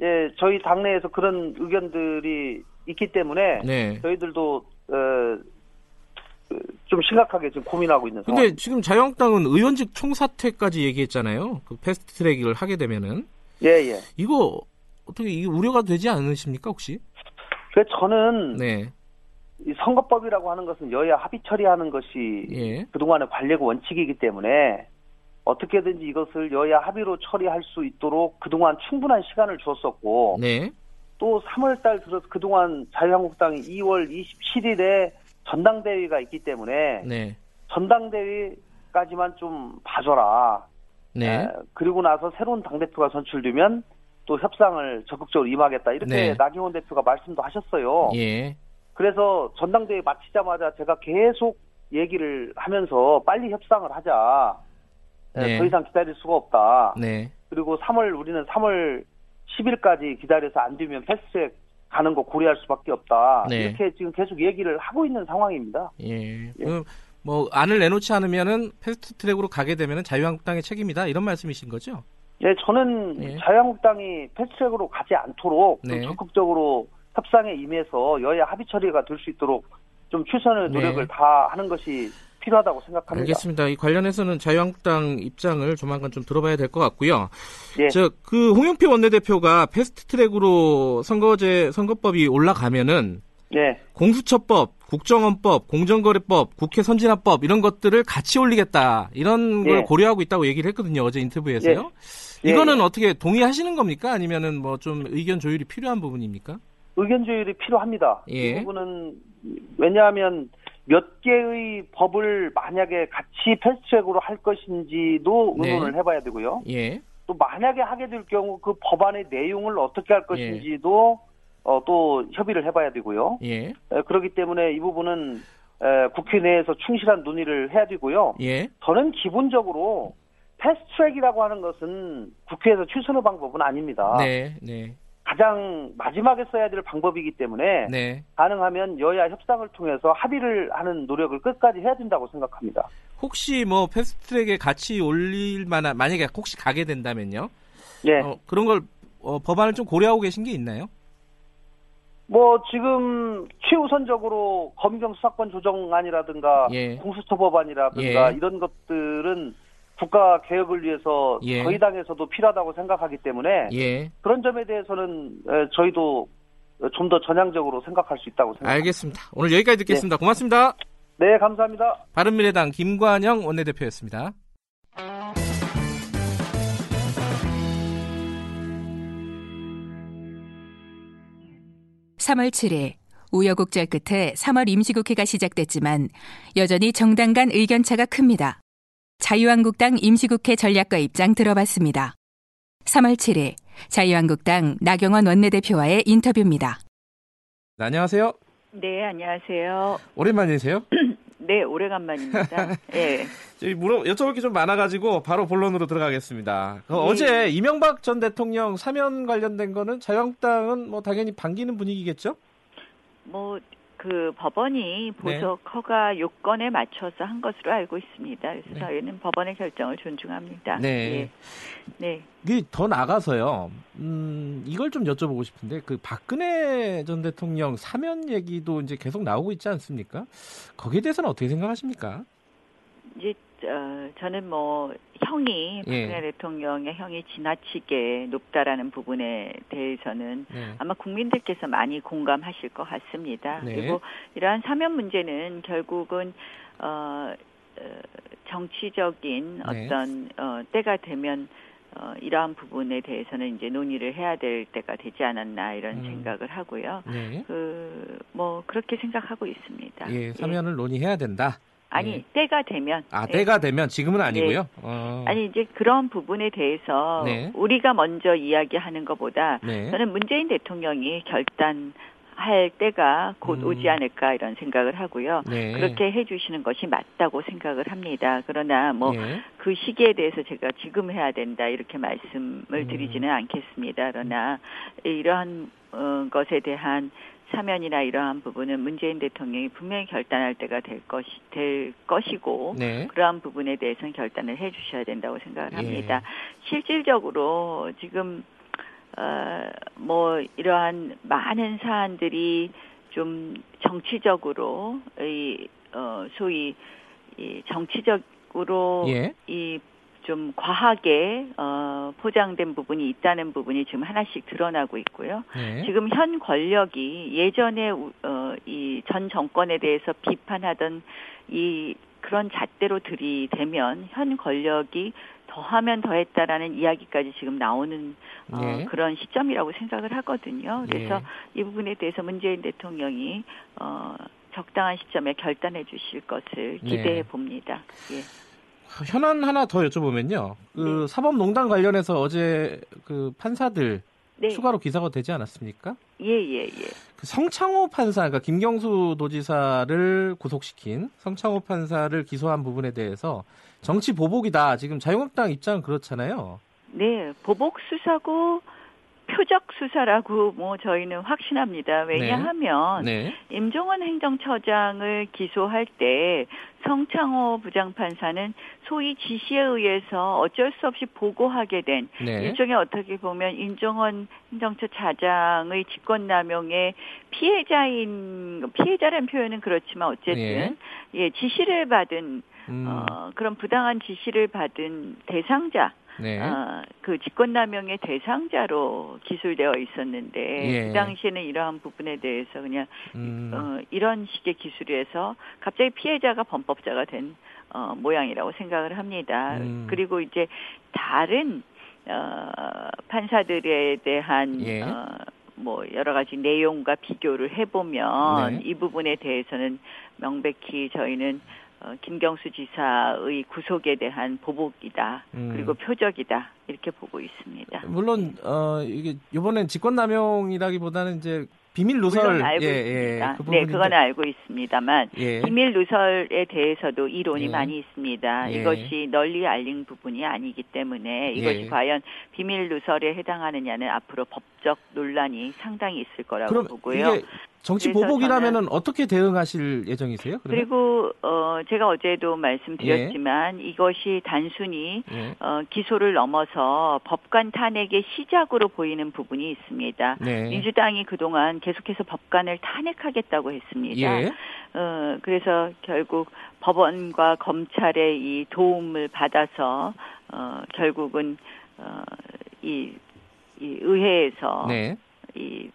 Speaker 4: 예 저희 당내에서 그런 의견들이 있기 때문에
Speaker 2: 네.
Speaker 4: 저희들도 어, 그, 좀 심각하게 지금 고민하고 있는 상황.
Speaker 2: 근데 지금 자유한국당은 의원직 총사퇴까지 얘기했잖아요. 그 패스트트랙을 하게 되면은
Speaker 4: 예 예.
Speaker 2: 이거 어떻게 이게 우려가 되지 않으십니까 혹시?
Speaker 4: 그래서 저는
Speaker 2: 네.
Speaker 4: 이 선거법이라고 하는 것은 여야 합의 처리하는 것이
Speaker 2: 예.
Speaker 4: 그동안의 관례고 원칙이기 때문에 어떻게든지 이것을 여야 합의로 처리할 수 있도록 그동안 충분한 시간을 줬었고
Speaker 2: 네.
Speaker 4: 또 3월 달 들어서 그동안 자유한국당이 2월 27일에 전당대회가 있기 때문에
Speaker 2: 네.
Speaker 4: 전당대회까지만 좀 봐줘라.
Speaker 2: 네.
Speaker 4: 에, 그리고 나서 새로운 당대표가 선출되면 또 협상을 적극적으로 임하겠다. 이렇게
Speaker 2: 네.
Speaker 4: 나경원 대표가 말씀도 하셨어요.
Speaker 2: 예.
Speaker 4: 그래서 전당대회 마치자마자 제가 계속 얘기를 하면서 빨리 협상을 하자. 에,
Speaker 2: 네.
Speaker 4: 더 이상 기다릴 수가 없다.
Speaker 2: 네.
Speaker 4: 그리고 3월 우리는 3월 10일까지 기다려서 안 되면 패스트트랙 가는 거 고려할 수밖에 없다.
Speaker 2: 네.
Speaker 4: 이렇게 지금 계속 얘기를 하고 있는 상황입니다.
Speaker 2: 예. 그럼 뭐 안을 내놓지 않으면은 패스트트랙으로 가게 되면은 자유한국당의 책임이다 이런 말씀이신 거죠?
Speaker 4: 예, 저는
Speaker 2: 예.
Speaker 4: 자유한국당이 패스트트랙으로 가지 않도록 좀
Speaker 2: 네.
Speaker 4: 적극적으로 협상에 임해서 여야 합의 처리가 될 수 있도록 좀 최선의 노력을
Speaker 2: 네.
Speaker 4: 다 하는 것이 필요하다고 생각합니다.
Speaker 2: 알겠습니다. 이 관련해서는 자유한국당 입장을 조만간 좀 들어봐야 될 것 같고요.
Speaker 4: 예.
Speaker 2: 저그 홍영표 원내대표가 패스트트랙으로 선거제 선거법이 올라가면은
Speaker 4: 네,
Speaker 2: 공수처법, 국정원법, 공정거래법, 국회 선진화법 이런 것들을 같이 올리겠다 이런 걸
Speaker 4: 예.
Speaker 2: 고려하고 있다고 얘기를 했거든요. 어제 인터뷰에서요.
Speaker 4: 예,
Speaker 2: 이거는
Speaker 4: 예.
Speaker 2: 어떻게 동의하시는 겁니까? 아니면은 뭐 좀 의견 조율이 필요한 부분입니까?
Speaker 4: 의견 조율이 필요합니다.
Speaker 2: 예.
Speaker 4: 이 부분은 왜냐하면 몇 개의 법을 만약에 같이 패스트트랙으로 할 것인지도
Speaker 2: 네.
Speaker 4: 의논을 해봐야 되고요.
Speaker 2: 예.
Speaker 4: 또 만약에 하게 될 경우 그 법안의 내용을 어떻게 할 것인지도 어, 또 협의를 해봐야 되고요.
Speaker 2: 예.
Speaker 4: 에, 그렇기 때문에 이 부분은 에, 국회 내에서 충실한 논의를 해야 되고요.
Speaker 2: 예.
Speaker 4: 저는 기본적으로 패스트트랙이라고 하는 것은 국회에서 최선의 방법은 아닙니다.
Speaker 2: 네. 네.
Speaker 4: 가장 마지막에 써야 될 방법이기 때문에
Speaker 2: 네.
Speaker 4: 가능하면 여야 협상을 통해서 합의를 하는 노력을 끝까지 해야 된다고 생각합니다.
Speaker 2: 혹시 뭐 패스트트랙에 같이 올릴 만한 만약에 혹시 가게 된다면요.
Speaker 4: 예.
Speaker 2: 어, 그런 걸 어, 법안을 좀 고려하고 계신 게 있나요?
Speaker 4: 뭐 지금 최우선적으로 검경 수사권 조정안이라든가
Speaker 2: 예.
Speaker 4: 공수처 법안이라든가
Speaker 2: 예.
Speaker 4: 이런 것들은 국가 개혁을 위해서
Speaker 2: 예.
Speaker 4: 저희 당에서도 필요하다고 생각하기 때문에
Speaker 2: 예.
Speaker 4: 그런 점에 대해서는 에, 저희도 좀 더 전향적으로 생각할 수 있다고 생각합니다.
Speaker 2: 알겠습니다. 오늘 여기까지 듣겠습니다. 고맙습니다.
Speaker 4: 네, 감사합니다.
Speaker 2: 바른미래당 김관영 원내대표였습니다.
Speaker 1: 3월 7일 우여곡절 끝에 3월 임시국회가 시작됐지만 여전히 정당 간 의견차가 큽니다. 자유한국당 임시국회 전략과 입장 들어봤습니다. 3월 7일 자유한국당 나경원 원내대표와의 인터뷰입니다.
Speaker 2: 네, 안녕하세요.
Speaker 5: 네, 안녕하세요.
Speaker 2: 오랜만이세요? (clears throat)
Speaker 5: 네, 오래간만입니다. (laughs) 예.
Speaker 2: 물어 여쭤볼 게 좀 많아가지고 바로 본론으로 들어가겠습니다. 그
Speaker 5: 네.
Speaker 2: 어제 이명박 전 대통령 사면 관련된 거는 자유한국당은 뭐 당연히 반기는 분위기겠죠?
Speaker 5: 뭐, 그 법원이 보석 허가 요건에 맞춰서 한 것으로 알고 있습니다. 그래서
Speaker 2: 네.
Speaker 5: 저희는 법원의 결정을 존중합니다.
Speaker 2: 네.
Speaker 5: 예. 네.
Speaker 2: 이게 더 나가서요. 음, 이걸 좀 여쭤보고 싶은데 그 박근혜 전 대통령 사면 얘기도 이제 계속 나오고 있지 않습니까? 거기에 대해서는 어떻게 생각하십니까?
Speaker 5: 이제 어, 저는 뭐 형이
Speaker 2: 예.
Speaker 5: 박근혜 대통령의 형이 지나치게 높다라는 부분에 대해서는
Speaker 2: 네.
Speaker 5: 아마 국민들께서 많이 공감하실 것 같습니다.
Speaker 2: 네.
Speaker 5: 그리고 이러한 사면 문제는 결국은 어, 어, 정치적인
Speaker 2: 네.
Speaker 5: 어떤 어, 때가 되면 어, 이러한 부분에 대해서는 이제 논의를 해야 될 때가 되지 않았나 이런
Speaker 2: 음.
Speaker 5: 생각을 하고요.
Speaker 2: 네.
Speaker 5: 그뭐 그렇게 생각하고 있습니다.
Speaker 2: 예, 사면을 논의해야 된다.
Speaker 5: 아니
Speaker 2: 예.
Speaker 5: 때가 되면
Speaker 2: 아,
Speaker 5: 예.
Speaker 2: 때가 되면 지금은 아니고요. 어.
Speaker 5: 아니 이제 그런 부분에 대해서
Speaker 2: 네.
Speaker 5: 우리가 먼저 이야기하는 것보다
Speaker 2: 네.
Speaker 5: 저는 문재인 대통령이 결단 할 때가 곧
Speaker 2: 음.
Speaker 5: 오지 않을까 이런 생각을 하고요.
Speaker 2: 네.
Speaker 5: 그렇게 해주시는 것이 맞다고 생각을 합니다. 그러나 뭐그
Speaker 2: 예.
Speaker 5: 시기에 대해서 제가 지금 해야 된다 이렇게 말씀을
Speaker 2: 음.
Speaker 5: 드리지는 않겠습니다. 그러나 이러한 어, 것에 대한 사면이나 이러한 부분은 문재인 대통령이 분명히 결단할 때가 될 것이 될 것이고
Speaker 2: 네.
Speaker 5: 그러한 부분에 대해서는 결단을 해주셔야 된다고 생각을
Speaker 2: 예.
Speaker 5: 합니다. 실질적으로 지금 어, 뭐 이러한 많은 사안들이 좀 정치적으로 이 어, 소위 이 정치적으로
Speaker 2: 예.
Speaker 5: 이 좀 과하게 어, 포장된 부분이 있다는 부분이 지금 하나씩 드러나고 있고요.
Speaker 2: 네.
Speaker 5: 지금 현 권력이 예전에 어, 이 전 정권에 대해서 비판하던 이 그런 잣대로 들이대면 현 권력이 더하면 더했다라는 이야기까지 지금 나오는 어,
Speaker 2: 네.
Speaker 5: 그런 시점이라고 생각을 하거든요. 그래서
Speaker 2: 예.
Speaker 5: 이 부분에 대해서 문재인 대통령이 어, 적당한 시점에 결단해 주실 것을
Speaker 2: 네.
Speaker 5: 기대해 봅니다. 예.
Speaker 2: 현안 하나 더 여쭤보면요. 그
Speaker 5: 네.
Speaker 2: 사법농단 관련해서 어제 그 판사들
Speaker 5: 네.
Speaker 2: 추가로 기사가 되지 않았습니까?
Speaker 5: 예, 예, 예.
Speaker 2: 그 성창호 판사, 그러니까 김경수 도지사를 구속시킨 성창호 판사를 기소한 부분에 대해서 정치 보복이다. 지금 자유한국당 입장은 그렇잖아요.
Speaker 5: 네, 보복 수사고 표적 수사라고 뭐 저희는 확신합니다. 왜냐하면
Speaker 2: 네.
Speaker 5: 임종원 행정처장을 기소할 때 성창호 부장판사는 소위 지시에 의해서 어쩔 수 없이 보고하게 된
Speaker 2: 네.
Speaker 5: 일종의 어떻게 보면 임종원 행정처 차장의 직권남용의 피해자인 피해자라는 표현은 그렇지만 어쨌든 예, 지시를 받은
Speaker 2: 음,
Speaker 5: 어, 그런 부당한 지시를 받은 대상자
Speaker 2: 네.
Speaker 5: 어, 그 직권남용의 대상자로 기술되어 있었는데
Speaker 2: 예.
Speaker 5: 그 당시에는 이러한 부분에 대해서 그냥
Speaker 2: 음,
Speaker 5: 어, 이런 식의 기술에서 갑자기 피해자가 범법자가 된 어, 모양이라고 생각을 합니다.
Speaker 2: 음.
Speaker 5: 그리고 이제 다른 어, 판사들에 대한
Speaker 2: 예.
Speaker 5: 어, 뭐 여러 가지 내용과 비교를 해보면
Speaker 2: 네.
Speaker 5: 이 부분에 대해서는 명백히 저희는 어, 김경수 지사의 구속에 대한 보복이다
Speaker 2: 음.
Speaker 5: 그리고 표적이다 이렇게 보고 있습니다.
Speaker 2: 물론 어 이게 이번엔 직권남용이라기보다는 이제 비밀 누설
Speaker 5: 알고
Speaker 2: 예,
Speaker 5: 있습니다.
Speaker 2: 예, 그
Speaker 5: 네, 그건 알고 있습니다만
Speaker 2: 예.
Speaker 5: 비밀 누설에 대해서도 이론이
Speaker 2: 예.
Speaker 5: 많이 있습니다.
Speaker 2: 예.
Speaker 5: 이것이 널리 알린 부분이 아니기 때문에 이것이
Speaker 2: 예.
Speaker 5: 과연 비밀 누설에 해당하느냐는 앞으로 법적 논란이 상당히 있을 거라고 보고요.
Speaker 2: 정치
Speaker 5: 그래서
Speaker 2: 보복이라면은 어떻게 대응하실 예정이세요? 그러면?
Speaker 5: 그리고 어 제가 어제도 말씀드렸지만 이것이 단순히
Speaker 2: 예.
Speaker 5: 어 기소를 넘어서 법관 탄핵의 시작으로 보이는 부분이 있습니다.
Speaker 2: 네.
Speaker 5: 민주당이 그동안 계속해서 법관을 탄핵하겠다고 했습니다.
Speaker 2: 예.
Speaker 5: 어, 그래서 결국 법원과 검찰의 이 도움을 받아서, 어, 결국은, 어, 이, 이 의회에서,
Speaker 2: 네.
Speaker 5: 이,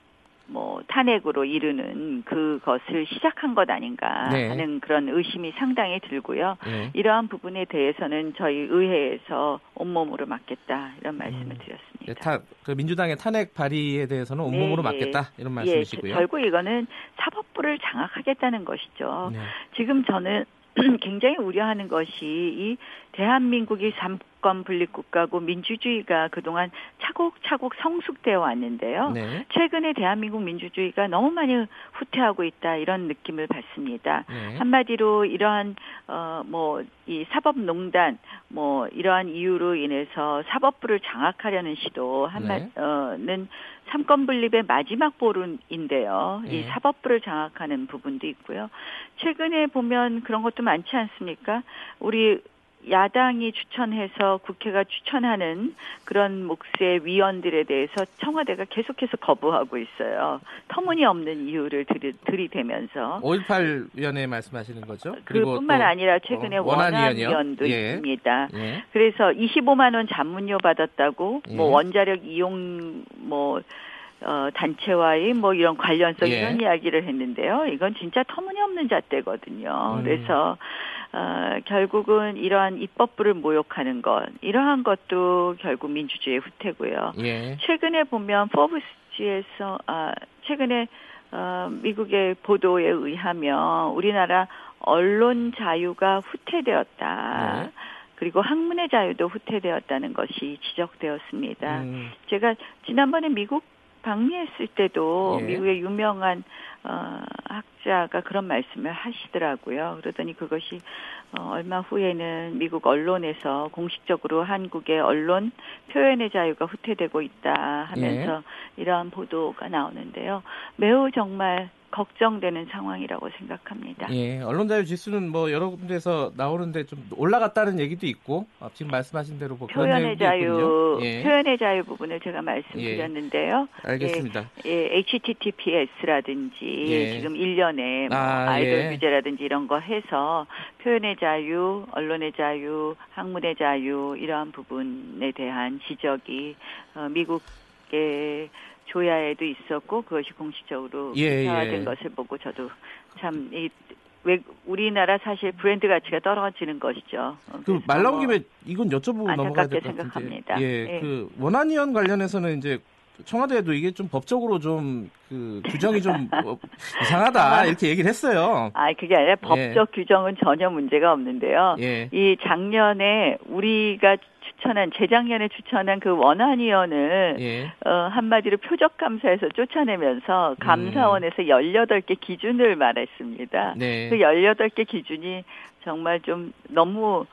Speaker 5: 뭐, 탄핵으로 이르는 그것을 시작한 것 아닌가
Speaker 2: 네.
Speaker 5: 하는 그런 의심이 상당히 들고요.
Speaker 2: 예.
Speaker 5: 이러한 부분에 대해서는 저희 의회에서 온몸으로 막겠다 이런 말씀을
Speaker 2: 음.
Speaker 5: 드렸습니다.
Speaker 2: 예, 타, 그 민주당의 탄핵 발의에 대해서는 온몸으로
Speaker 5: 네, 예.
Speaker 2: 맞겠다 이런
Speaker 5: 예,
Speaker 2: 말씀이시고요.
Speaker 5: 결국 이거는 사법부를 장악하겠다는 것이죠.
Speaker 2: 네.
Speaker 5: 지금 저는 (clears throat) 굉장히 우려하는 것이 이 대한민국이 삼권 분립 국가고 민주주의가 그동안 차곡차곡 성숙되어 왔는데요.
Speaker 2: 네.
Speaker 5: 최근에 대한민국 민주주의가 너무 많이 후퇴하고 있다 이런 느낌을 받습니다.
Speaker 2: 네.
Speaker 5: 한마디로 이러한 어뭐 이 사법농단 뭐 이러한 이유로 인해서 사법부를 장악하려는 시도
Speaker 2: 네.
Speaker 5: 한마는 삼권 분립의 마지막 보루인데요. 이
Speaker 2: 네.
Speaker 5: 사법부를 장악하는 부분도 있고요. 최근에 보면 그런 것도 많지 않습니까? 우리 야당이 추천해서 국회가 추천하는 그런 몫의 위원들에 대해서 청와대가 계속해서 거부하고 있어요. 터무니없는 이유를 들이, 들이대면서
Speaker 2: 5.18 위원회 말씀하시는 거죠?
Speaker 5: 그뿐만
Speaker 2: 또,
Speaker 5: 아니라 최근에
Speaker 2: 어, 원안위원이요?
Speaker 5: 원안 위원도
Speaker 2: 예.
Speaker 5: 있습니다.
Speaker 2: 예.
Speaker 5: 그래서 25만 원 잔문료 받았다고
Speaker 2: 예.
Speaker 5: 뭐 원자력 이용 뭐 어, 단체와의 뭐 이런 관련성
Speaker 2: 예.
Speaker 5: 이런 이야기를 했는데요. 이건 진짜 터무니없는 잣대거든요.
Speaker 2: 음. 그래서
Speaker 5: 어, 결국은 이러한 입법부를 모욕하는 것 이러한 것도 결국 민주주의의 후퇴고요.
Speaker 2: 예.
Speaker 5: 최근에 보면 포브스지에서 아 최근에 어, 미국의 보도에 의하면 우리나라 언론 자유가 후퇴되었다.
Speaker 2: 네.
Speaker 5: 그리고 학문의 자유도 후퇴되었다는 것이 지적되었습니다.
Speaker 2: 음,
Speaker 5: 제가 지난번에 미국 방미했을 때도
Speaker 2: 예.
Speaker 5: 미국의 유명한 어, 학자가 그런 말씀을 하시더라고요. 그러더니 그것이 어, 얼마 후에는 미국 언론에서 공식적으로 한국의 언론 표현의 자유가 후퇴되고 있다 하면서
Speaker 2: 예.
Speaker 5: 이러한 보도가 나오는데요. 매우 정말 걱정되는 상황이라고 생각합니다.
Speaker 2: 예. 언론 자유 지수는 뭐 여러 군데서 나오는데 좀 올라갔다는 얘기도 있고 어, 지금 말씀하신 대로 뭐
Speaker 5: 표현의 자유.
Speaker 2: 예.
Speaker 5: 표현의 자유 부분을 제가 말씀드렸는데요.
Speaker 2: 알겠습니다.
Speaker 5: 예, HTTPS라든지
Speaker 2: 예.
Speaker 5: 지금 1년에 뭐
Speaker 2: 아,
Speaker 5: 아, 이돌
Speaker 2: 예.
Speaker 5: 규제라든지 이런 거 해서 표현의 자유, 언론의 자유, 학문의 자유 이러한 부분에 대한 지적이 어, 미국의 조야에도 있었고 그것이 공식적으로
Speaker 2: 예,
Speaker 5: 기사화된
Speaker 2: 예.
Speaker 5: 것을 보고 저도 참이 왜 우리나라 사실 브랜드 가치가 떨어지는 것이죠. 어,
Speaker 2: 그
Speaker 5: 그래서
Speaker 2: 말 나온
Speaker 5: 뭐
Speaker 2: 김에 이건 여쭤보고 넘어가야 될 것 같은데.
Speaker 5: 생각합니다.
Speaker 2: 예,
Speaker 5: 예.
Speaker 2: 그 원안위원 관련해서는 이제 청와대도 이게 좀 법적으로 좀 그 규정이 좀 (laughs) 어, 이상하다 이렇게 얘기를 했어요.
Speaker 5: 아 그게 아니라 법적 규정은 전혀 문제가 없는데요.
Speaker 2: 예.
Speaker 5: 이 작년에 우리가 추천한 재작년에 추천한 그 원안 위원을
Speaker 2: 예.
Speaker 5: 어, 한마디로 표적 감사에서 쫓아내면서 감사원에서 18개 기준을 말했습니다.
Speaker 2: 음. 네.
Speaker 5: 그 18개 기준이 정말 좀 너무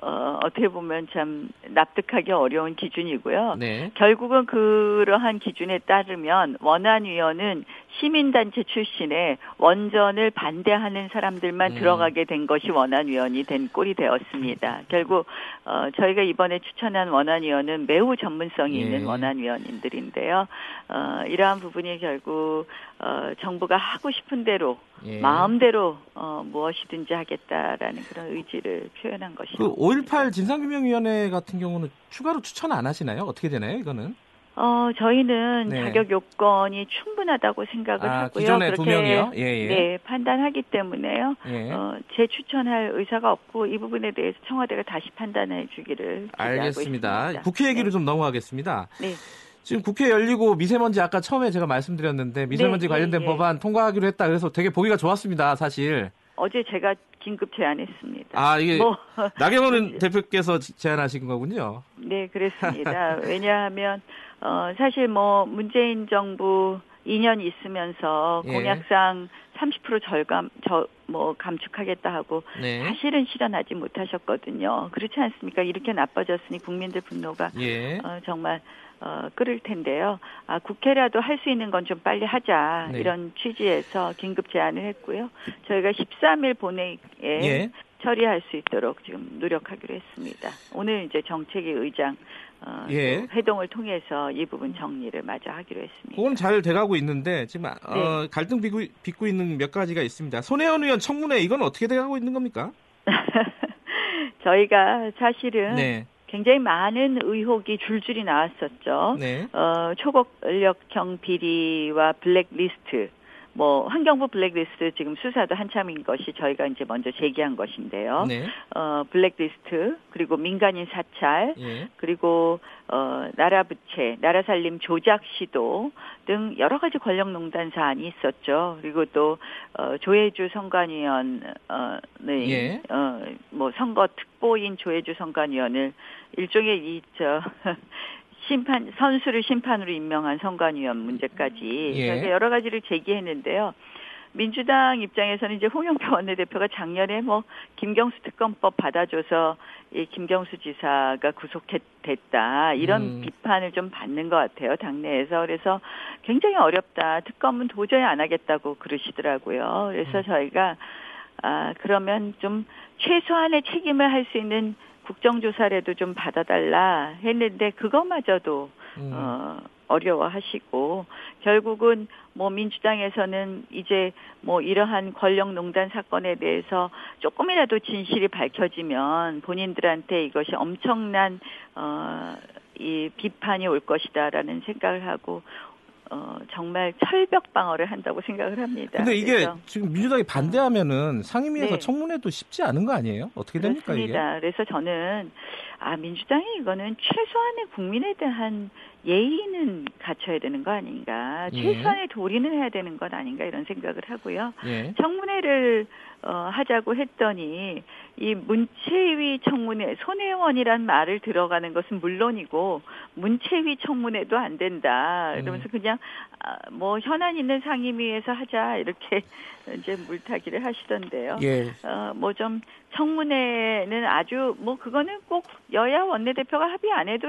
Speaker 5: 어, 어떻게 보면 참 납득하기 어려운 기준이고요.
Speaker 2: 네.
Speaker 5: 결국은 그러한 기준에 따르면 원안위원은 시민단체 출신의 원전을 반대하는 사람들만
Speaker 2: 음.
Speaker 5: 들어가게 된 것이 원안위원이 된 꼴이 되었습니다. 결국 어, 저희가 이번에 추천한 원안위원은 매우 전문성이
Speaker 2: 예.
Speaker 5: 있는 원안위원님들인데요. 어, 이러한 부분이 결국 어, 정부가 하고 싶은 대로
Speaker 2: 예.
Speaker 5: 마음대로 어, 무엇이든지 하겠다라는 그런 의지를 표현한 것이죠.
Speaker 2: 그5.18 진상규명위원회 같은 경우는 추가로 추천 안 하시나요? 어떻게 되나요, 이거는?
Speaker 5: 어, 저희는
Speaker 2: 네.
Speaker 5: 자격 요건이 충분하다고 생각을
Speaker 2: 아,
Speaker 5: 하고요.
Speaker 2: 기존에 두
Speaker 5: 그렇게
Speaker 2: 명이요? 예, 예.
Speaker 5: 네, 판단하기 때문에요.
Speaker 2: 예.
Speaker 5: 어, 재추천할 의사가 없고 이 부분에 대해서 청와대가 다시 판단해 주기를 기대하고
Speaker 2: 알겠습니다.
Speaker 5: 있습니다.
Speaker 2: 국회 얘기로
Speaker 5: 네.
Speaker 2: 좀 넘어가겠습니다.
Speaker 5: 네.
Speaker 2: 지금 국회 열리고 미세먼지 아까 처음에 제가 말씀드렸는데 미세먼지
Speaker 5: 네,
Speaker 2: 관련된
Speaker 5: 예, 예.
Speaker 2: 법안 통과하기로 했다 그래서 되게 보기가 좋았습니다, 사실.
Speaker 5: 어제 제가 긴급 제안했습니다.
Speaker 2: 아, 이게
Speaker 5: 뭐, (laughs)
Speaker 2: 나경원 (laughs) 대표께서 제안하신 거군요.
Speaker 5: 네, 그랬습니다. 왜냐하면 어, 사실 뭐 문재인 정부 2년 있으면서
Speaker 2: 예.
Speaker 5: 공약상 30% 절감 저 뭐 감축하겠다 하고
Speaker 2: 네.
Speaker 5: 사실은 실현하지 못하셨거든요. 그렇지 않습니까? 이렇게 나빠졌으니 국민들 분노가
Speaker 2: 예.
Speaker 5: 어, 정말 어, 끓을 텐데요. 아, 국회라도 할 수 있는 건 좀 빨리 하자
Speaker 2: 네.
Speaker 5: 이런 취지에서 긴급 제안을 했고요. 저희가 13일 본회의에
Speaker 2: 예.
Speaker 5: 처리할 수 있도록 지금 노력하기로 했습니다. 오늘 이제 정책위 의장 어,
Speaker 2: 예.
Speaker 5: 또 회동을 통해서 이 부분 정리를 마저 하기로 했습니다.
Speaker 2: 그건 잘 돼가고 있는데 지금 어,
Speaker 5: 네.
Speaker 2: 갈등 빚고, 빚고 있는 몇 가지가 있습니다. 손혜원 의원 청문회 이건 어떻게 돼가고 있는 겁니까? (laughs)
Speaker 5: 저희가 사실은
Speaker 2: 네.
Speaker 5: 굉장히 많은 의혹이 줄줄이 나왔었죠.
Speaker 2: 네.
Speaker 5: 어, 초곡력형 비리와 블랙리스트, 뭐 환경부 블랙리스트 지금 수사도 한참인 것이 저희가 이제 먼저 제기한 것인데요.
Speaker 2: 네.
Speaker 5: 어, 블랙리스트 그리고 민간인 사찰
Speaker 2: 예.
Speaker 5: 그리고 어, 나라 부채, 나라 살림 조작 시도 등 여러 가지 권력 농단 사안이 있었죠. 그리고 또 어, 조혜주 선관위원 어, 네,
Speaker 2: 예.
Speaker 5: 어, 뭐 선거 특보인 조혜주 선관위원을 일종의 이저 심판 선수를 심판으로 임명한 선관위원 문제까지
Speaker 2: 예.
Speaker 5: 여러 가지를 제기했는데요. 민주당 입장에서는 이제 홍영표 원내대표가 작년에 뭐 김경수 특검법 받아줘서 이 김경수 지사가 구속됐다 이런
Speaker 2: 음.
Speaker 5: 비판을 좀 받는 것 같아요 당내에서 그래서 굉장히 어렵다 특검은 도저히 안 하겠다고 그러시더라고요 그래서
Speaker 2: 음.
Speaker 5: 저희가 아 그러면 좀 최소한의 책임을 할 수 있는 국정조사라도 좀 받아달라 했는데 그거마저도
Speaker 2: 음.
Speaker 5: 어, 어려워하시고 결국은 뭐 민주당에서는 이제 뭐 이러한 권력농단 사건에 대해서 조금이라도 진실이 밝혀지면 본인들한테 이것이 엄청난 어 이 비판이 올 것이다라는 생각을 하고 어 정말 철벽 방어를 한다고 생각을 합니다.
Speaker 2: 근데 이게
Speaker 5: 그래서
Speaker 2: 지금 민주당이 반대하면은 상임위에서
Speaker 5: 네.
Speaker 2: 청문회도 쉽지 않은 거 아니에요? 어떻게 됩니까 이게?
Speaker 5: 그렇습니다. 그래서 저는 아 민주당이 이거는 최소한의 국민에 대한 예의는 갖춰야 되는 거 아닌가,
Speaker 2: 예.
Speaker 5: 최소한의 도리는 해야 되는 것 아닌가 이런 생각을 하고요.
Speaker 2: 예.
Speaker 5: 청문회를 어, 하자고 했더니 이 문체위 청문회 손혜원이란 말을 들어가는 것은 물론이고 문체위 청문회도 안 된다. 이러면서
Speaker 2: 음.
Speaker 5: 그냥 아, 뭐 현안 있는 상임위에서 하자 이렇게 (laughs) 이제 물타기를 하시던데요.
Speaker 2: 예.
Speaker 5: 어, 뭐 좀 청문회는 아주 뭐 그거는 꼭 여야 원내대표가 합의 안 해도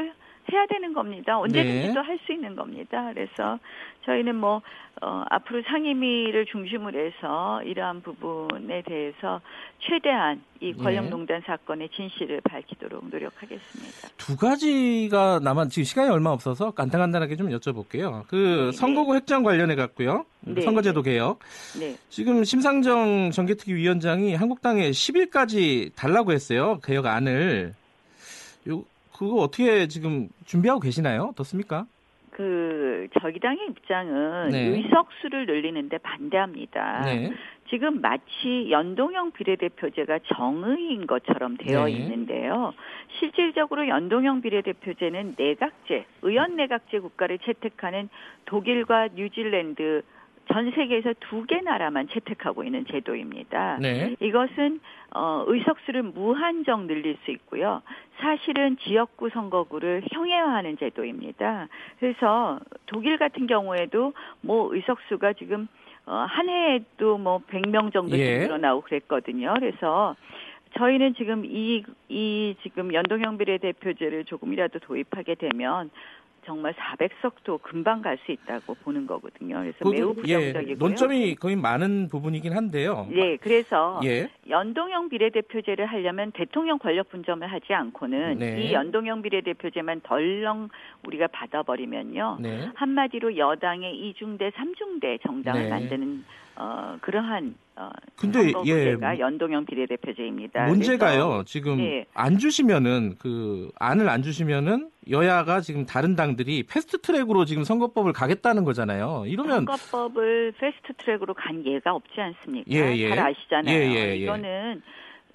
Speaker 5: 해야 되는 겁니다. 언제든지
Speaker 2: 네.
Speaker 5: 또할 수 있는 겁니다. 그래서 저희는 뭐 어, 앞으로 상임위를 중심으로 해서 이러한 부분에 대해서 최대한 이
Speaker 2: 네.
Speaker 5: 권력농단 사건의 진실을 밝히도록 노력하겠습니다.
Speaker 2: 두 가지가 남은 지금 시간이 얼마 없어서 간단간단하게 좀 여쭤볼게요. 그
Speaker 5: 네,
Speaker 2: 선거구 획정 관련해 갖고요.
Speaker 5: 네,
Speaker 2: 선거제도 개혁.
Speaker 5: 네.
Speaker 2: 지금 심상정 정개특위 위원장이 한국당에 10일까지 달라고 했어요. 개혁안을. 요 그거 어떻게 지금 준비하고 계시나요? 어떻습니까?
Speaker 5: 그 저희 당의 입장은
Speaker 2: 네.
Speaker 5: 의석수를 늘리는데 반대합니다.
Speaker 2: 네.
Speaker 5: 지금 마치 연동형 비례대표제가 정의인 것처럼 되어
Speaker 2: 네.
Speaker 5: 있는데요. 실질적으로 연동형 비례대표제는 내각제, 의원 내각제 국가를 채택하는 독일과 뉴질랜드 전 세계에서 두 개 나라만 채택하고 있는 제도입니다.
Speaker 2: 네.
Speaker 5: 이것은 어, 의석수를 무한정 늘릴 수 있고요. 사실은 지역구 선거구를 형해화하는 제도입니다. 그래서 독일 같은 경우에도 뭐 의석수가 지금 어, 한 해에도 뭐 100명 정도씩
Speaker 2: 예.
Speaker 5: 늘어나고 그랬거든요. 그래서 저희는 지금 이, 이 지금 연동형 비례대표제를 조금이라도 도입하게 되면 정말 400석도 금방 갈 수 있다고 보는 거거든요. 그래서
Speaker 2: 그,
Speaker 5: 매우
Speaker 2: 예,
Speaker 5: 부정적이고요.
Speaker 2: 논점이 거의 많은 부분이긴 한데요.
Speaker 5: 네, 그래서
Speaker 2: 예.
Speaker 5: 연동형 비례대표제를 하려면 대통령 권력 분점을 하지 않고는
Speaker 2: 네.
Speaker 5: 이 연동형 비례대표제만 덜렁 우리가 받아버리면요.
Speaker 2: 네.
Speaker 5: 한마디로 여당의 이중대, 삼중대 정당을
Speaker 2: 네.
Speaker 5: 만드는 어, 그러한 어,
Speaker 2: 근데, 예.
Speaker 5: 연동형 비례대표제입니다.
Speaker 2: 문제가요.
Speaker 5: 그래서
Speaker 2: 지금
Speaker 5: 네.
Speaker 2: 안 주시면은 그 안을 안 주시면은 여야가 지금 다른 당들이 패스트 트랙으로 지금 선거법을 가겠다는 거잖아요. 이러면
Speaker 5: 선거법을 패스트 트랙으로 간 예가 없지 않습니까?
Speaker 2: 예, 예.
Speaker 5: 잘 아시잖아요.
Speaker 2: 예, 예, 예.
Speaker 5: 이거는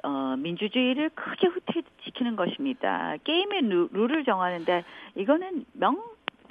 Speaker 5: 어, 민주주의를 크게 후퇴시키는 것입니다. 게임의 루, 룰을 정하는데 이거는 명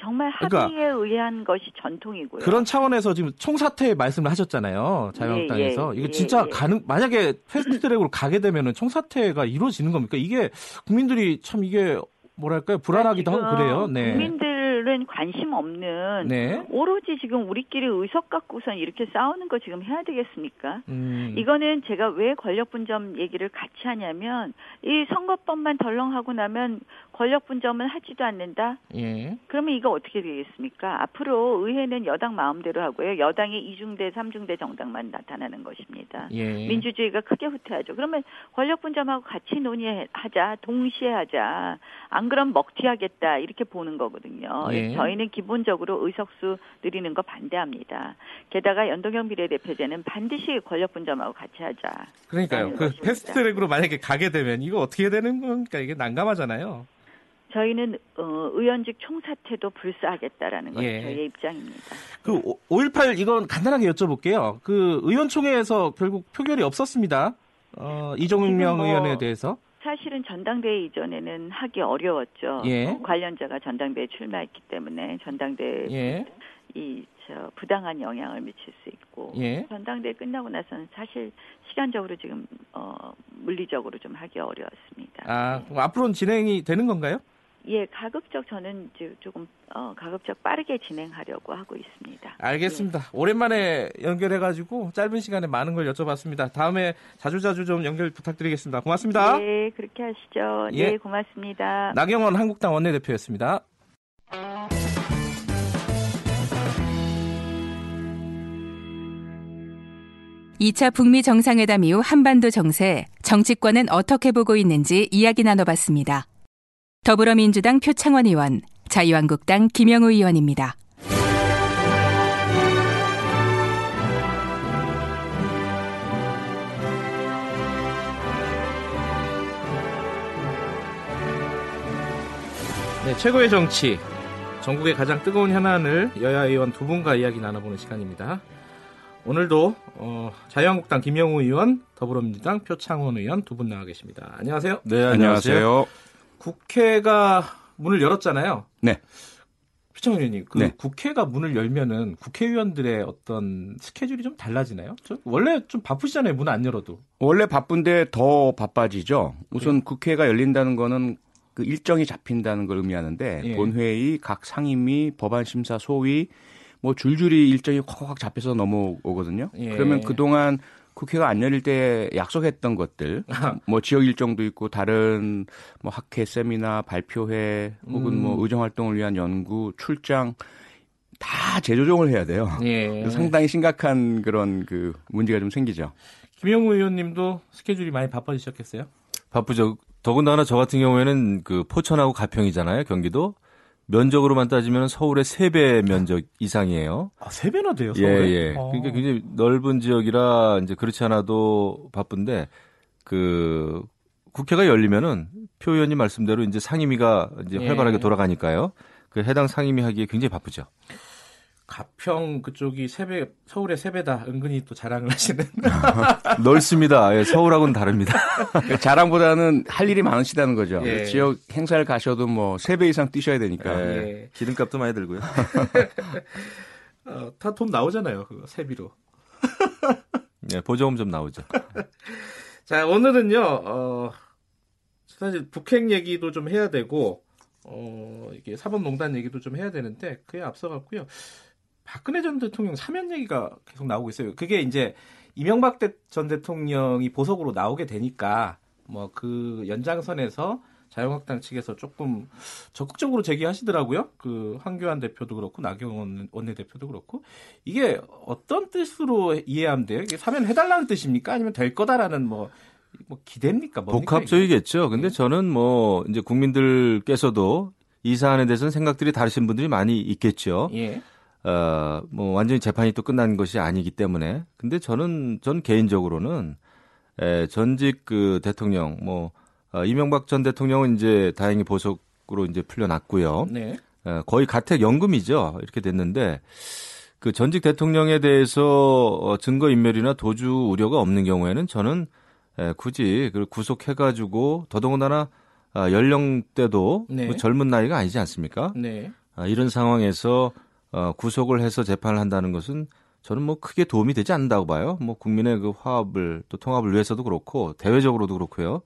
Speaker 5: 정말
Speaker 2: 그러니까
Speaker 5: 합의에 의한 것이 전통이고요.
Speaker 2: 그런 차원에서 지금 총사퇴 말씀을 하셨잖아요. 자유한국당에서
Speaker 5: 예, 예,
Speaker 2: 이거
Speaker 5: 예,
Speaker 2: 진짜
Speaker 5: 예.
Speaker 2: 가능 만약에 패스트 트랙으로 가게 되면은 총사퇴가 이루어지는 겁니까? 이게 국민들이 참 이게 뭐랄까요 불안하기도 하고 그래요. 네.
Speaker 5: 국민들은 관심 없는
Speaker 2: 네.
Speaker 5: 오로지 지금 우리끼리 의석 갖고선 이렇게 싸우는 거 지금 해야 되겠습니까?
Speaker 2: 음.
Speaker 5: 이거는 제가 왜 권력 분점 얘기를 같이 하냐면 이 선거법만 덜렁하고 나면 권력 분점은 하지도 않는다.
Speaker 2: 예.
Speaker 5: 그러면 이거 어떻게 되겠습니까? 앞으로 의회는 여당 마음대로 하고요. 여당의 이중대, 삼중대 정당만 나타나는 것입니다.
Speaker 2: 예.
Speaker 5: 민주주의가 크게 후퇴하죠. 그러면 권력 분점하고 같이 논의하자, 동시에 하자. 안 그럼 먹튀하겠다 이렇게 보는 거거든요.
Speaker 2: 예.
Speaker 5: 저희는 기본적으로 의석수 늘리는 거 반대합니다. 게다가 연동형 비례대표제는 반드시 권력 분점하고 같이 하자.
Speaker 2: 그러니까요. 그
Speaker 5: 것입니다.
Speaker 2: 패스트 트랙으로 만약에 가게 되면 이거 어떻게 되는 겁니까? 이게 난감하잖아요.
Speaker 5: 저희는 어, 의원직 총사퇴도 불사하겠다라는 것이
Speaker 2: 예.
Speaker 5: 저희의 입장입니다.
Speaker 2: 그 5.18 이건 간단하게 여쭤볼게요. 그 의원총회에서 결국 표결이 없었습니다. 어, 이종명
Speaker 5: 뭐
Speaker 2: 의원에 대해서.
Speaker 5: 사실은 전당대회 이전에는 하기 어려웠죠.
Speaker 2: 예.
Speaker 5: 어, 관련자가 전당대회에 출마했기 때문에 전당대회
Speaker 2: 예.
Speaker 5: 이저 부당한 영향을 미칠 수 있고
Speaker 2: 예.
Speaker 5: 전당대회 끝나고 나서는 사실 시간적으로 지금 어 물리적으로 좀 하기 어려웠습니다.
Speaker 2: 아, 그럼 앞으로는 진행이 되는 건가요?
Speaker 5: 예, 가급적 저는 이제 조금 어 가급적 빠르게 진행하려고 하고 있습니다.
Speaker 2: 알겠습니다. 오랜만에 연결해 가지고 짧은 시간에 많은 걸 여쭤봤습니다. 다음에 자주자주 좀 연결 부탁드리겠습니다. 고맙습니다.
Speaker 5: 네, 그렇게 하시죠.
Speaker 2: 예.
Speaker 5: 네, 고맙습니다.
Speaker 2: 나경원 한국당 원내대표였습니다.
Speaker 1: 이차 북미 정상회담 이후 한반도 정세, 정치권은 어떻게 보고 있는지 이야기 나눠봤습니다. 더불어민주당 표창원 의원, 자유한국당 김영우 의원입니다.
Speaker 2: 네, 최고의 정치. 전국의 가장 뜨거운 현안을 여야 의원 두 분과 이야기 나눠보는 시간입니다. 오늘도 어, 자유한국당 김영우 의원, 더불어민주당 표창원 의원 두 분 나와 계십니다. 안녕하세요.
Speaker 6: 네, 안녕하세요.
Speaker 2: 국회가 문을 열었잖아요.
Speaker 6: 네.
Speaker 2: 표창원 의원님, 그
Speaker 6: 네.
Speaker 2: 국회가 문을 열면은 국회의원들의 어떤 스케줄이 좀 달라지나요? 저 원래 좀 바쁘시잖아요. 문 안 열어도.
Speaker 6: 원래 바쁜데 더 바빠지죠. 우선 국회가 열린다는 거는 그 일정이 잡힌다는 걸 의미하는데
Speaker 2: 예.
Speaker 6: 본회의, 각 상임위, 법안 심사 소위 뭐 줄줄이 일정이 확확 잡혀서 넘어오거든요.
Speaker 2: 예.
Speaker 6: 그러면 그동안 국회가 안 열릴 때 약속했던 것들, (laughs) 뭐 지역 일정도 있고 다른 뭐 학회, 세미나, 발표회 혹은
Speaker 2: 음.
Speaker 6: 뭐 의정 활동을 위한 연구, 출장 다 재조정을 해야 돼요.
Speaker 2: 예.
Speaker 6: 상당히 심각한 그런 그 문제가 좀 생기죠.
Speaker 2: 김영우 의원님도 스케줄이 많이 바빠지셨겠어요?
Speaker 7: 바쁘죠. 더군다나 저 같은 경우에는 그 포천하고 가평이잖아요, 경기도. 면적으로만 따지면 서울의 3배 면적 이상이에요.
Speaker 2: 아, 세 배나 돼요,
Speaker 7: 예,
Speaker 2: 서울에?
Speaker 7: 예.
Speaker 2: 어.
Speaker 7: 그러니까 굉장히 넓은 지역이라 이제 그렇지 않아도 바쁜데 그 국회가 열리면은 표 의원님 말씀대로 이제 상임위가 이제
Speaker 2: 예.
Speaker 7: 활발하게 돌아가니까요. 그 해당 상임위 하기에 굉장히 바쁘죠.
Speaker 2: 가평 그쪽이 세 배, 서울의 세 배다. 은근히 또 자랑을 하시는. (laughs)
Speaker 7: 넓습니다. 예, 서울하고는 다릅니다.
Speaker 6: 그 자랑보다는 할 일이 많으시다는 거죠.
Speaker 2: 예.
Speaker 6: 지역 행사를 가셔도 뭐 세 배 이상 뛰셔야 되니까.
Speaker 7: 예.
Speaker 2: 예.
Speaker 7: 기름값도 많이 들고요. (laughs)
Speaker 2: 어, 다돈 나오잖아요. 그거 세비로. (laughs)
Speaker 7: 예, 보조금 좀 나오죠.
Speaker 2: 자, 오늘은요, 어, 사실 북핵 얘기도 좀 해야 되고, 어, 이게 사법농단 얘기도 좀 해야 되는데, 그에 앞서갔고요. 박근혜 전 대통령 사면 얘기가 계속 나오고 있어요. 그게 이제 이명박 대- 전 대통령이 보석으로 나오게 되니까, 뭐 그 연장선에서 자유한국당 측에서 조금 적극적으로 제기하시더라고요. 그 황교안 대표도 그렇고 나경원 원내대표도 그렇고 이게 어떤 뜻으로 이해하면 돼요? 이게 사면 해달라는 뜻입니까? 아니면 될 거다라는 뭐, 뭐 기대입니까? 뭡니까,
Speaker 7: 복합적이겠죠. 근데
Speaker 2: 네.
Speaker 7: 저는 뭐 이제 국민들께서도 이 사안에 대해서는 생각들이 다르신 분들이 많이 있겠죠.
Speaker 2: 예.
Speaker 7: 어, 뭐 완전히 재판이 또 끝난 것이 아니기 때문에. 근데 저는 전 개인적으로는 에, 전직 그 대통령 뭐 어, 이명박 전 대통령은 이제 다행히 보석 구속으로 이제 풀려났고요.
Speaker 2: 네.
Speaker 7: 어, 거의 가택 연금이죠. 이렇게 됐는데 그 전직 대통령에 대해서 어, 증거 인멸이나 도주 우려가 없는 경우에는 저는 에, 굳이 그 구속해 가지고 더더군다나 아, 연령대도
Speaker 2: 네.
Speaker 7: 뭐 젊은 나이가 아니지 않습니까?
Speaker 2: 네.
Speaker 7: 아, 이런 상황에서 어, 구속을 해서 재판을 한다는 것은 저는 뭐 크게 도움이 되지 않는다고 봐요. 뭐 국민의 그 화합을 또 통합을 위해서도 그렇고 대외적으로도 그렇고요.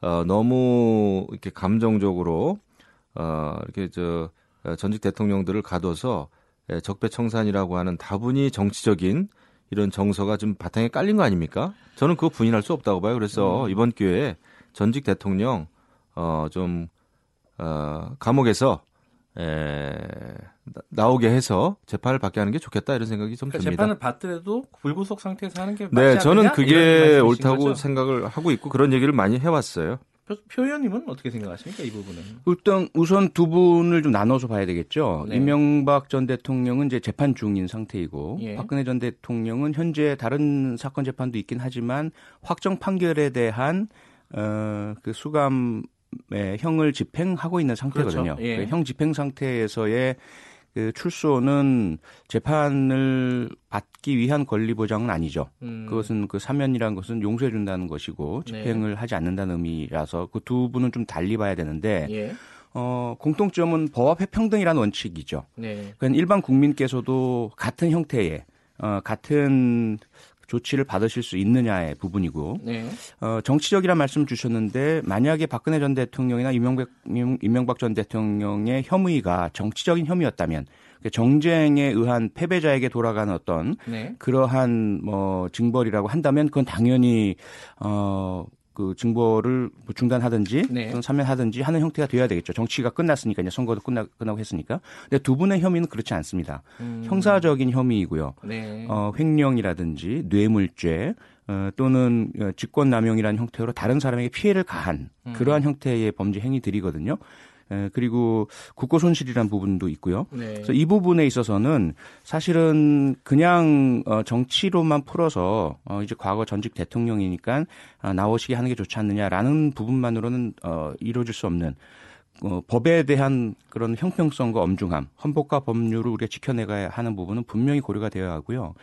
Speaker 7: 어, 너무 이렇게 감정적으로 어, 이렇게 저 어, 전직 대통령들을 가둬서 예, 적폐청산이라고 하는 다분히 정치적인 이런 정서가 좀 바탕에 깔린 거 아닙니까? 저는 그거 부인할 수 없다고 봐요. 그래서 이번 기회에 전직 대통령 어좀 어, 감옥에서 에, 나- 나오게 해서 재판을 받게 하는 게 좋겠다 이런 생각이 좀
Speaker 2: 그러니까
Speaker 7: 듭니다.
Speaker 2: 재판을 받더라도 불구속 상태에서 하는 게 맞지
Speaker 7: 네, 저는? 그게 옳다고
Speaker 2: 거죠?
Speaker 7: 생각을 하고 있고 그런 얘기를 많이 해왔어요.
Speaker 2: 표, 표 의원님은 어떻게 생각하십니까 이 부분은?
Speaker 6: 일단 우선 두 분을 좀 나눠서 봐야 되겠죠.
Speaker 2: 네.
Speaker 6: 이명박 전 대통령은 이제 재판 중인 상태이고
Speaker 2: 예.
Speaker 6: 박근혜 전 대통령은 현재 다른 사건 재판도 있긴 하지만 확정 판결에 대한 어, 그 수감의 형을 집행하고 있는 상태거든요.
Speaker 2: 그렇죠. 예.
Speaker 6: 그형 집행 상태에서의 그 출소는 재판을 받기 위한 권리 보장은 아니죠.
Speaker 2: 음,
Speaker 6: 그것은 그 사면이라는 것은 용서해 준다는 것이고
Speaker 2: 네.
Speaker 6: 집행을 하지 않는다는 의미라서 그 두 분은 좀 달리 봐야 되는데
Speaker 2: 예.
Speaker 6: 어, 공통점은 법앞의 평등이라는 원칙이죠.
Speaker 2: 네.
Speaker 6: 그러니까 일반 국민께서도 같은 형태의 어, 같은 조치를 받으실 수 있느냐의 부분이고
Speaker 2: 네.
Speaker 6: 어, 정치적이라 말씀 주셨는데 만약에 박근혜 전 대통령이나 이명박, 이명- 이명박 전 대통령의 혐의가 정치적인 혐의였다면 정쟁에 의한 패배자에게 돌아가는 어떤
Speaker 2: 네.
Speaker 6: 그러한 뭐 징벌이라고 한다면 그건 당연히 어. 그 징벌을 뭐 중단하든지
Speaker 2: 네.
Speaker 6: 또는 사면하든지 하는 형태가 돼야 되겠죠. 정치가 끝났으니까 이제 선거도 끝나 끝나고 했으니까. 근데 두 분의 혐의는 그렇지 않습니다.
Speaker 2: 음,
Speaker 6: 형사적인 혐의이고요.
Speaker 2: 네.
Speaker 6: 어, 횡령이라든지 뇌물죄 어, 또는 어, 직권남용이라는 형태로 다른 사람에게 피해를 가한
Speaker 2: 음.
Speaker 6: 그러한 형태의 범죄 행위들이거든요. 에, 그리고 국고 손실이라는 부분도 있고요.
Speaker 2: 네.
Speaker 6: 그래서 이 부분에 있어서는 사실은 그냥 어, 정치로만 풀어서 어, 이제 과거 전직 대통령이니까 아, 나오시게 하는 게 좋지 않느냐라는 부분만으로는 어, 이루어질 수 없는 어, 법에 대한 그런 형평성과 엄중함, 헌법과 법률을 우리가 지켜내가야 하는 부분은 분명히 고려가 되어야 하고요.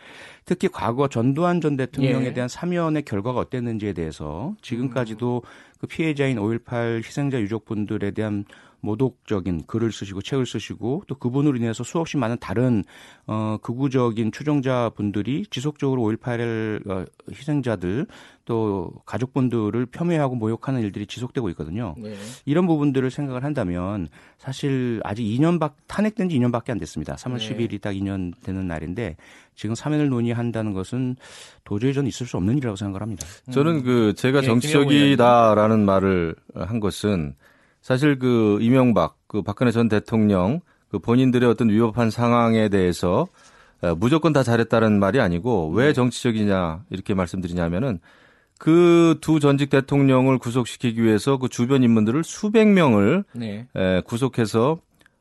Speaker 6: 특히 과거 전두환 전 대통령에
Speaker 2: 예.
Speaker 6: 대한 사면의 결과가 어땠는지에 대해서 지금까지도 그 피해자인 5.18 희생자 유족분들에 대한 모독적인 글을 쓰시고 책을 쓰시고 또 그분으로 인해서 수없이 많은 다른 어 극우적인 추종자분들이 지속적으로 5.18 어, 희생자들 또 가족분들을 폄훼하고 모욕하는 일들이 지속되고 있거든요.
Speaker 2: 네.
Speaker 6: 이런 부분들을 생각을 한다면 사실 아직 2년 밖 탄핵된 지 2년밖에 안 됐습니다. 3월
Speaker 2: 네.
Speaker 6: 10일이 딱 2년 되는 날인데 지금 사면을 논의한다는 것은 도저히 전 있을 수 없는 일이라고 생각을 합니다.
Speaker 7: 저는 그 제가
Speaker 2: 예,
Speaker 7: 정치적이다라는 말을 한 것은 사실 그 이명박 그 박근혜 전 대통령 그 본인들의 어떤 위법한 상황에 대해서 어, 무조건 다 잘했다는 말이 아니고 왜 정치적이냐 이렇게 말씀드리냐면은 그 두 전직 대통령을 구속시키기 위해서 그 주변 인물들을 수백 명을
Speaker 2: 네.
Speaker 7: 에, 구속해서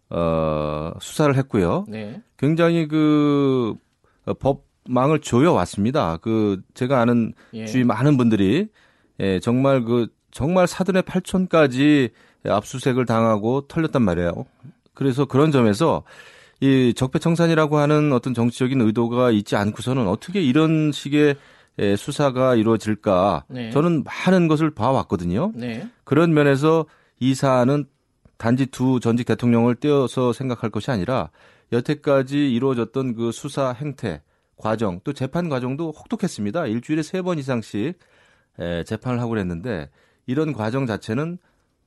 Speaker 7: 어, 수사를 했고요.
Speaker 2: 네.
Speaker 7: 굉장히 그 어, 법망을 조여 왔습니다. 그 제가 아는
Speaker 2: 예.
Speaker 7: 주위 많은 분들이 예, 정말 그 정말 사돈의 팔촌까지 압수색을 당하고 털렸단 말이에요. 그래서 그런 점에서 이 적폐청산이라고 하는 어떤 정치적인 의도가 있지 않고서는 어떻게 이런 식의 예, 수사가 이루어질까?
Speaker 2: 네.
Speaker 7: 저는 많은 것을 봐왔거든요.
Speaker 2: 네.
Speaker 7: 그런 면에서 이 사안은 단지 두 전직 대통령을 떼어서 생각할 것이 아니라 여태까지 이루어졌던 그 수사 행태, 과정, 또 재판 과정도 혹독했습니다. 일주일에 세 번 이상씩 에, 재판을 하고 그랬는데 이런 과정 자체는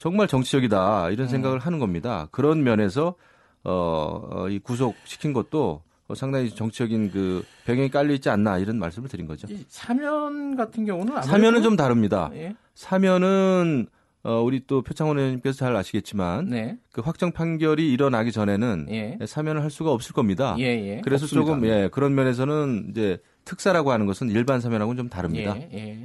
Speaker 7: 정말 정치적이다 이런 생각을 하는 겁니다. 그런 면에서 어, 어, 이 구속시킨 것도 상당히 정치적인 그 배경이 깔려 있지 않나 이런 말씀을 드린 거죠.
Speaker 2: 이 사면 같은 경우는
Speaker 7: 사면은 좀 다릅니다.
Speaker 2: 예.
Speaker 7: 사면은 어, 우리 또 표창원 의원님께서 잘 아시겠지만
Speaker 2: 네.
Speaker 7: 그 확정 판결이 일어나기 전에는
Speaker 2: 예.
Speaker 7: 사면을 할 수가 없을 겁니다.
Speaker 2: 예, 예.
Speaker 7: 그래서
Speaker 6: 없습니다.
Speaker 7: 조금 예 그런 면에서는 이제 특사라고 하는 것은 일반 사면하고는 좀 다릅니다.
Speaker 2: 예, 예.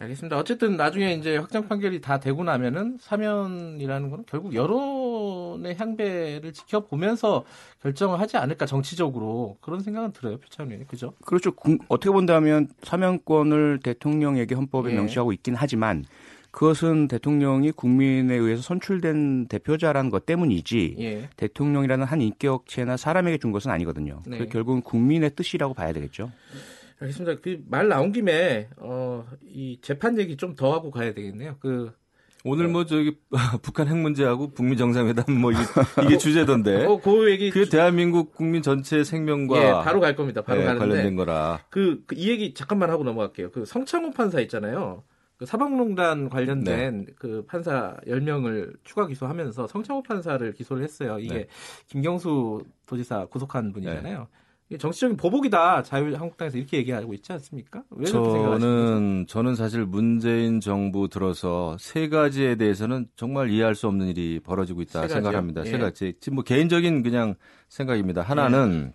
Speaker 2: 알겠습니다. 어쨌든 나중에 이제 확정 판결이 다 되고 나면은 사면이라는 건 결국 여론의 향배를 지켜보면서 결정을 하지 않을까 정치적으로 그런 생각은 들어요, 표창원님. 그죠?
Speaker 6: 그렇죠. 군- 어떻게 본다면 사면권을 대통령에게 헌법에
Speaker 2: 예.
Speaker 6: 명시하고 있긴 하지만 그것은 대통령이 국민에 의해서 선출된 대표자라는 것 때문이지
Speaker 2: 예.
Speaker 6: 대통령이라는 한 인격체나 사람에게 준 것은 아니거든요.
Speaker 2: 네.
Speaker 6: 그 결국은 국민의 뜻이라고 봐야 되겠죠.
Speaker 2: 알겠습니다. 그 말 나온 김에 어, 이 재판 얘기 좀 더 하고 가야 되겠네요. 그
Speaker 7: 오늘 뭐 저기 (laughs) 북한 핵 문제하고 북미 정상회담 뭐 이게, 이게 주제던데. (laughs)
Speaker 2: 어, 그 얘기
Speaker 7: 그게 대한민국 국민 전체의 생명과
Speaker 2: 예, 바로 갈 겁니다. 바로
Speaker 7: 예,
Speaker 2: 가는데
Speaker 7: 관련된 거라.
Speaker 2: 그, 그이 얘기 잠깐만 하고 넘어갈게요. 그 성창호 판사 있잖아요. 그 사법농단 관련된
Speaker 7: 네.
Speaker 2: 그 판사 10명을 추가 기소하면서 성창호 판사를 기소를 했어요. 이게
Speaker 7: 네.
Speaker 2: 김경수 도지사 구속한 분이잖아요. 이게 정치적인 보복이다. 자유한국당에서 이렇게 얘기하고 있지 않습니까?
Speaker 7: 저는 저는 사실 문재인 정부 들어서 세 가지에 대해서는 정말 이해할 수 없는 일이 벌어지고 있다? 생각합니다.
Speaker 2: 예.
Speaker 7: 세 가지. 지금 뭐 개인적인 그냥 생각입니다. 하나는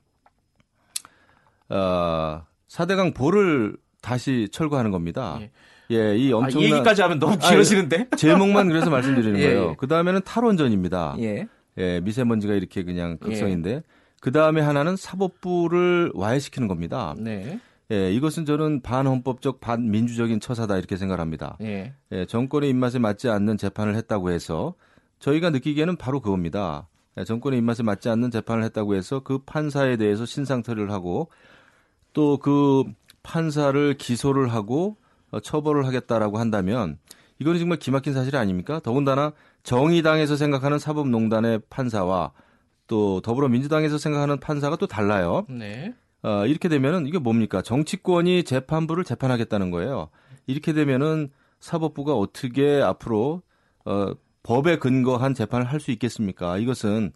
Speaker 7: 어, 사대강 보를 다시 철거하는 겁니다.
Speaker 2: 예.
Speaker 7: 예, 이
Speaker 2: 아,
Speaker 7: 엄청난
Speaker 2: 이 얘기까지 하면 너무 길어지는데?
Speaker 7: 제목만 그래서 말씀드리는 (laughs)
Speaker 2: 예,
Speaker 7: 거예요.
Speaker 2: 예.
Speaker 7: 그 다음에는 탈원전입니다.
Speaker 2: 예.
Speaker 7: 예, 미세먼지가 이렇게 그냥 극성인데 그 다음에 하나는 사법부를 와해시키는 겁니다.
Speaker 2: 네.
Speaker 7: 예, 이것은 저는 반헌법적 반민주적인 처사다 이렇게 생각합니다.
Speaker 2: 예.
Speaker 7: 예, 정권의 입맛에 맞지 않는 재판을 했다고 해서 저희가 느끼기에는 바로 그겁니다. 예, 정권의 입맛에 맞지 않는 재판을 했다고 해서 그 판사에 대해서 신상털이를 하고 또 그 판사를 기소를 하고 어, 처벌을 하겠다라고 한다면 이거는 정말 기막힌 사실 아닙니까? 더군다나 정의당에서 생각하는 사법농단의 판사와 또 더불어민주당에서 생각하는 판사가 또 달라요.
Speaker 2: 네.
Speaker 7: 어, 이렇게 되면은 이게 뭡니까? 정치권이 재판부를 재판하겠다는 거예요. 이렇게 되면은 사법부가 어떻게 앞으로 어, 법에 근거한 재판을 할 수 있겠습니까? 이것은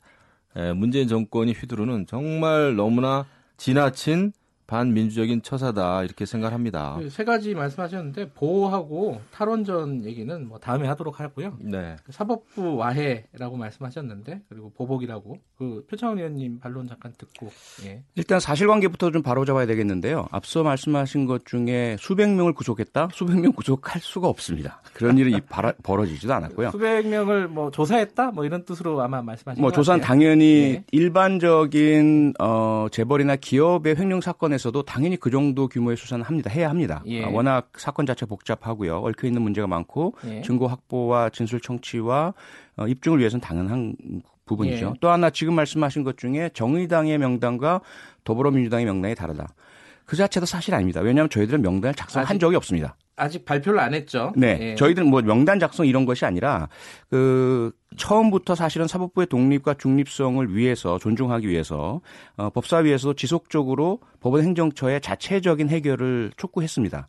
Speaker 7: 에, 문재인 정권이 휘두르는 정말 너무나 지나친 반민주적인 처사다 이렇게 생각합니다.
Speaker 2: 그세 가지 말씀하셨는데 보호하고 탈원전 얘기는 뭐 다음에 하도록 하고요.
Speaker 7: 네.
Speaker 2: 그 사법부 와해라고 말씀하셨는데 그리고 보복이라고 그 표창원 의원님 반론 잠깐 듣고 예.
Speaker 6: 일단 사실관계부터 좀 바로잡아야 되겠는데요. 앞서 말씀하신 것 중에 수백 명을 구속했다? 수백 명 구속할 수가 없습니다. 그런 일이 바라- 벌어지지도 않았고요.
Speaker 2: 수백 명을 뭐 조사했다 뭐 이런 뜻으로 아마 말씀하신 뭐것
Speaker 6: 조사는. 당연히
Speaker 2: 예.
Speaker 6: 일반적인 어 재벌이나 기업의 횡령 사건에 서도 당연히 그 정도 규모의 수사는 합니다. 해야 합니다.
Speaker 2: 예.
Speaker 6: 아, 워낙 사건 자체 복잡하고요. 얽혀 있는 문제가 많고
Speaker 2: 예.
Speaker 6: 증거 확보와 진술 청취와 어, 입증을 위해서는 당연한 부분이죠.
Speaker 2: 예.
Speaker 6: 또 하나 지금 말씀하신 것 중에 정의당의 명단과 더불어민주당의 명단이 다르다. 그 자체도 사실 아닙니다. 왜냐하면 저희들은 명단을 작성한
Speaker 2: 아직-
Speaker 6: 적이 없습니다.
Speaker 2: 아직 발표를 안 했죠.
Speaker 6: 네.
Speaker 2: 예.
Speaker 6: 저희들은 뭐 명단 작성 이런 것이 아니라 그 처음부터 사실은 사법부의 독립과 중립성을 위해서 존중하기 위해서 어, 법사위에서도 지속적으로 법원 행정처의 자체적인 해결을 촉구했습니다.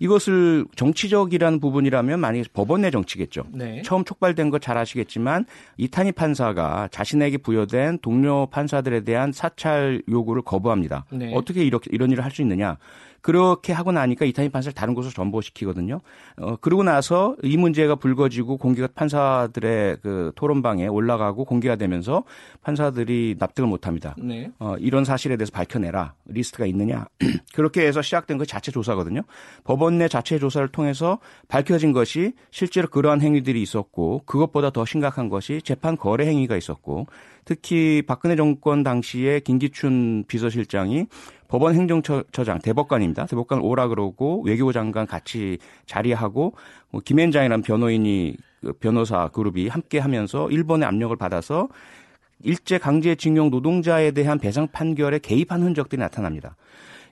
Speaker 6: 이것을 정치적이라는 부분이라면 만약에 법원 내 정치겠죠.
Speaker 2: 네.
Speaker 6: 처음 촉발된 거 잘 아시겠지만 이탄희 판사가 자신에게 부여된 동료 판사들에 대한 사찰 요구를 거부합니다.
Speaker 2: 네.
Speaker 6: 어떻게 이렇게 이런 일을 할 수 있느냐? 그렇게 하고 나니까 이탄희 판사를 다른 곳으로 전보시키거든요. 어, 그러고 나서 이 문제가 불거지고 공개가 판사들의 그 토론방에 올라가고 공개가 되면서 판사들이 납득을 못 합니다.
Speaker 2: 네.
Speaker 6: 어, 이런 사실에 대해서 밝혀내라. 리스트가 있느냐. (clears throat) 그렇게 해서 시작된 그 자체 조사거든요. 법원 내 자체 조사를 통해서 밝혀진 것이 실제로 그러한 행위들이 있었고 그것보다 더 심각한 것이 재판 거래 행위가 있었고 특히 박근혜 정권 당시에 김기춘 비서실장이 법원 행정처장 대법관입니다. 대법관 오라 그러고 외교부 장관 같이 자리하고 뭐 김현장이라는 변호인이 그 변호사 그룹이 함께 하면서 일본의 압력을 받아서 일제 강제징용 노동자에 대한 배상 판결에 개입한 흔적들이 나타납니다.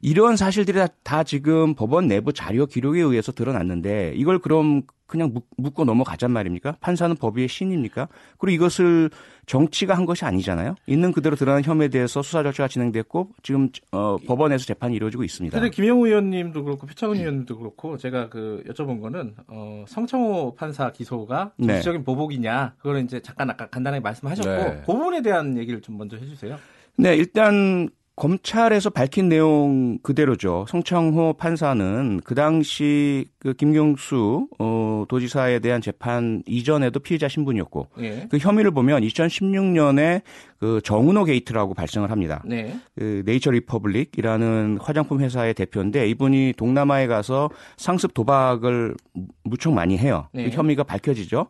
Speaker 6: 이런 사실들이 다, 다 지금 법원 내부 자료 기록에 의해서 드러났는데 이걸 그럼 그냥 묻- 묻고 넘어가잔 말입니까? 판사는 법위의 신입니까? 그리고 이것을 정치가 한 것이 아니잖아요. 있는 그대로 드러난 혐의에 대해서 수사 절차가 진행됐고 지금 어, 법원에서 재판이 이루어지고 있습니다.
Speaker 2: 근데 김영우 의원님도 그렇고 표창원 의원님도 그렇고 제가 그 여쭤본 거는 어, 성창호 판사 기소가
Speaker 6: 네.
Speaker 2: 정치적인 보복이냐 그거는 이제 잠깐 아까 간단하게 말씀하셨고
Speaker 7: 네.
Speaker 2: 그 부분에 대한 얘기를 좀 먼저 해주세요.
Speaker 6: 네, 일단 검찰에서 밝힌 내용 그대로죠. 성창호 판사는 그 당시 그 김경수 어, 도지사에 대한 재판 이전에도 피의자 신분이었고
Speaker 2: 예.
Speaker 6: 그 혐의를 보면 2016년에 그 정운호 게이트라고 발생을 합니다.
Speaker 2: 네.
Speaker 6: 그 네이처 리퍼블릭이라는 화장품 회사의 대표인데 이분이 동남아에 가서 상습 도박을 무척 많이 해요.
Speaker 2: 네.
Speaker 6: 그 혐의가 밝혀지죠.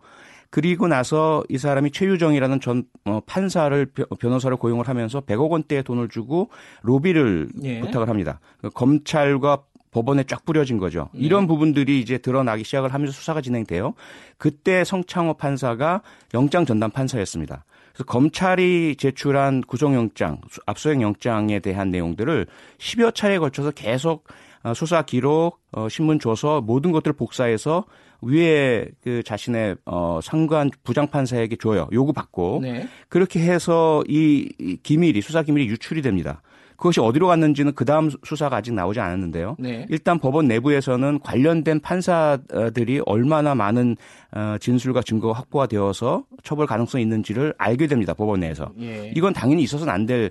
Speaker 6: 그리고 나서 이 사람이 최유정이라는 전 어, 판사를 변- 변호사를 고용을 하면서 100억 원대의 돈을 주고 로비를
Speaker 2: 예.
Speaker 6: 부탁을 합니다. 그 검찰과 법원에 쫙 뿌려진 거죠.
Speaker 2: 네.
Speaker 6: 이런 부분들이 이제 드러나기 시작을 하면서 수사가 진행돼요. 그때 성창호 판사가 영장 전담 판사였습니다. 그래서 검찰이 제출한 구속영장, 수- 압수수색 영장에 대한 내용들을 10여 차례에 걸쳐서 계속 어, 수사 기록, 어, 신문 조서 모든 것들을 복사해서 위에 그 자신의 어, 상관 부장 판사에게 줘요. 요구 받고
Speaker 2: 네.
Speaker 6: 그렇게 해서 이, 이 기밀이 수사 기밀이 유출이 됩니다. 그것이 어디로 갔는지는 그 다음 수사가 아직 나오지 않았는데요.
Speaker 2: 네.
Speaker 6: 일단 법원 내부에서는 관련된 판사들이 얼마나 많은 어, 진술과 증거가 확보가 되어서 처벌 가능성이 있는지를 알게 됩니다. 법원 내에서.
Speaker 2: 예.
Speaker 6: 이건 당연히 있어서는 안 될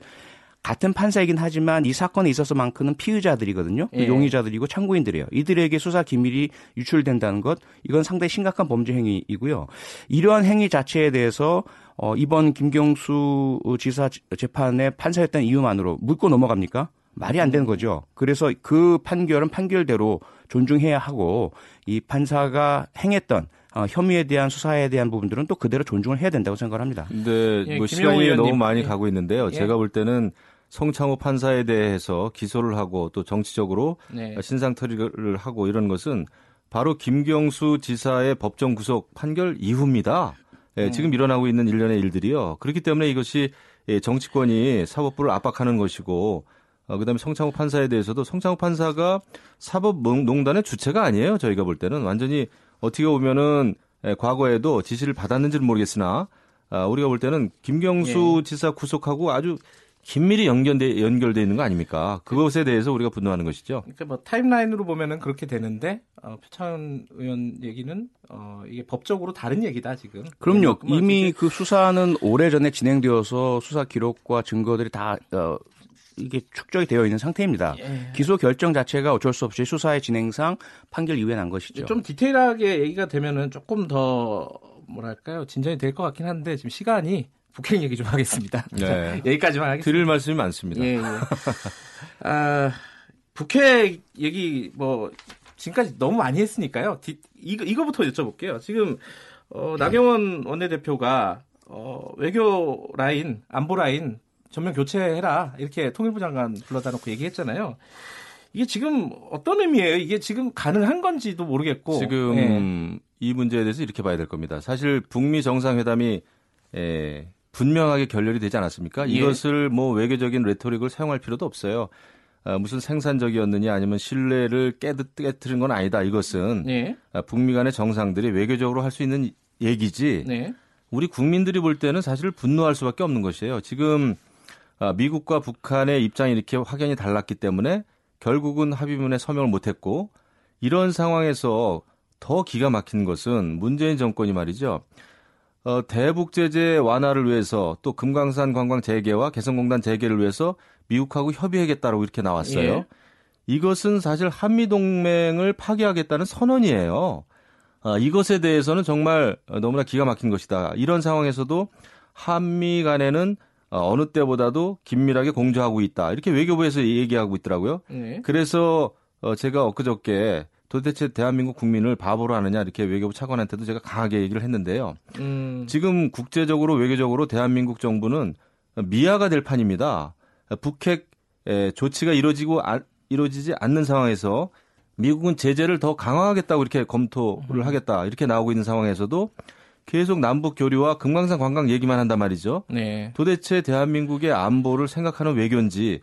Speaker 6: 같은 판사이긴 하지만 이 사건에 있어서만큼은 피의자들이거든요. 그
Speaker 2: 예.
Speaker 6: 용의자들이고 참고인들이에요. 이들에게 수사 기밀이 유출된다는 것 이건 상당히 심각한 범죄 행위이고요. 이러한 행위 자체에 대해서 어, 이번 김경수 지사 재판의 판사였던 이유만으로 묻고 넘어갑니까? 말이 안 되는 거죠. 그래서 그 판결은 판결대로 존중해야 하고 이 판사가 행했던 어, 혐의에 대한 수사에 대한 부분들은 또 그대로 존중을 해야 된다고 생각을 합니다.
Speaker 7: 근데
Speaker 2: 예,
Speaker 7: 뭐 시간이. 너무 많이
Speaker 2: 예.
Speaker 7: 가고 있는데요.
Speaker 2: 예.
Speaker 7: 제가 볼 때는 성창호 판사에 대해서 기소를 하고 또 정치적으로
Speaker 2: 네.
Speaker 7: 신상털이를 하고 이런 것은 바로 김경수 지사의 법정 구속 판결 이후입니다. 예,
Speaker 2: 음.
Speaker 7: 지금 일어나고 있는 일련의 일들이요. 그렇기 때문에 이것이 예, 정치권이 사법부를 압박하는 것이고 어, 그다음에 성창호 판사에 대해서도 성창호 판사가 사법농단의 주체가 아니에요. 저희가 볼 때는 완전히 어떻게 보면은 예, 과거에도 지시를 받았는지는 모르겠으나 아, 우리가 볼 때는 김경수 지사 구속하고 아주 긴밀히 연결돼 연결돼 있는 거 아닙니까? 그것에 대해서 우리가 분노하는 것이죠.
Speaker 2: 그러니까 뭐 타임라인으로 보면은 그렇게 되는데 어, 표창 의원 얘기는 어, 이게 법적으로 다른 얘기다 지금.
Speaker 6: 그럼요.
Speaker 2: 뭐
Speaker 6: 이미 그 수사는 오래 전에 진행되어서 수사 기록과 증거들이 다 어, 이게 축적이 되어 있는 상태입니다.
Speaker 2: 예.
Speaker 6: 기소 결정 자체가 어쩔 수 없이 수사의 진행상 판결 이후에 난 것이죠.
Speaker 2: 좀 디테일하게 얘기가 되면은 조금 더 뭐랄까요 진전이 될 것 같긴 한데 지금 시간이 북핵 얘기 좀 하겠습니다. (laughs)
Speaker 7: 네.
Speaker 2: 자, 여기까지만 하겠습니다.
Speaker 7: 드릴 말씀이 많습니다.
Speaker 2: 예, 예. 아, 북핵 얘기 뭐 지금까지 너무 많이 했으니까요. 디- 이거 이거부터 여쭤볼게요. 지금 어, 나경원 원내대표가 어, 외교 라인, 안보 라인 전면 교체해라 이렇게 통일부 장관 불러다 놓고 얘기했잖아요. 이게 지금 어떤 의미예요? 이게 지금 가능한 건지도 모르겠고
Speaker 7: 지금
Speaker 2: 예.
Speaker 7: 이 문제에 대해서 이렇게 봐야 될 겁니다. 사실 북미 정상회담이 에, 분명하게 결렬이 되지 않았습니까?
Speaker 2: 예.
Speaker 7: 이것을 뭐 외교적인 레토릭을 사용할 필요도 없어요. 아, 무슨 생산적이었느냐 아니면 신뢰를 깨드, 깨뜨린 건 아니다. 이것은
Speaker 2: 네,
Speaker 7: 아, 북미 간의 정상들이 외교적으로 할 수 있는 얘기지
Speaker 2: 네,
Speaker 7: 우리 국민들이 볼 때는 사실 분노할 수밖에 없는 것이에요. 지금 아, 미국과 북한의 입장이 이렇게 확연히 달랐기 때문에 결국은 합의문에 서명을 못했고 이런 상황에서 더 기가 막힌 것은 문재인 정권이 말이죠. 어, 대북 제재 완화를 위해서 또 금강산 관광 재개와 개성공단 재개를 위해서 미국하고 협의하겠다라고 이렇게 나왔어요.
Speaker 2: 예.
Speaker 7: 이것은 사실 한미 동맹을 파기하겠다는 선언이에요. 아, 이것에 대해서는 정말 너무나 기가 막힌 것이다. 이런 상황에서도 한미 간에는 어, 어느 때보다도 긴밀하게 공조하고 있다. 이렇게 외교부에서 얘기하고 있더라고요.
Speaker 2: 네.
Speaker 7: 그래서 어, 제가 엊그저께 도대체 대한민국 국민을 바보로 하느냐 이렇게 외교부 차관한테도 제가 강하게 얘기를 했는데요.
Speaker 2: 음,
Speaker 7: 지금 국제적으로 외교적으로 대한민국 정부는 미아가 될 판입니다. 북핵 에, 조치가 이루어지고 아- 이루어지지 않는 상황에서 미국은 제재를 더 강화하겠다고 이렇게 검토를 하겠다 이렇게 나오고 있는 상황에서도 계속 남북 교류와 금강산 관광 얘기만 한단 말이죠.
Speaker 2: 네.
Speaker 7: 도대체 대한민국의 안보를 생각하는 외교인지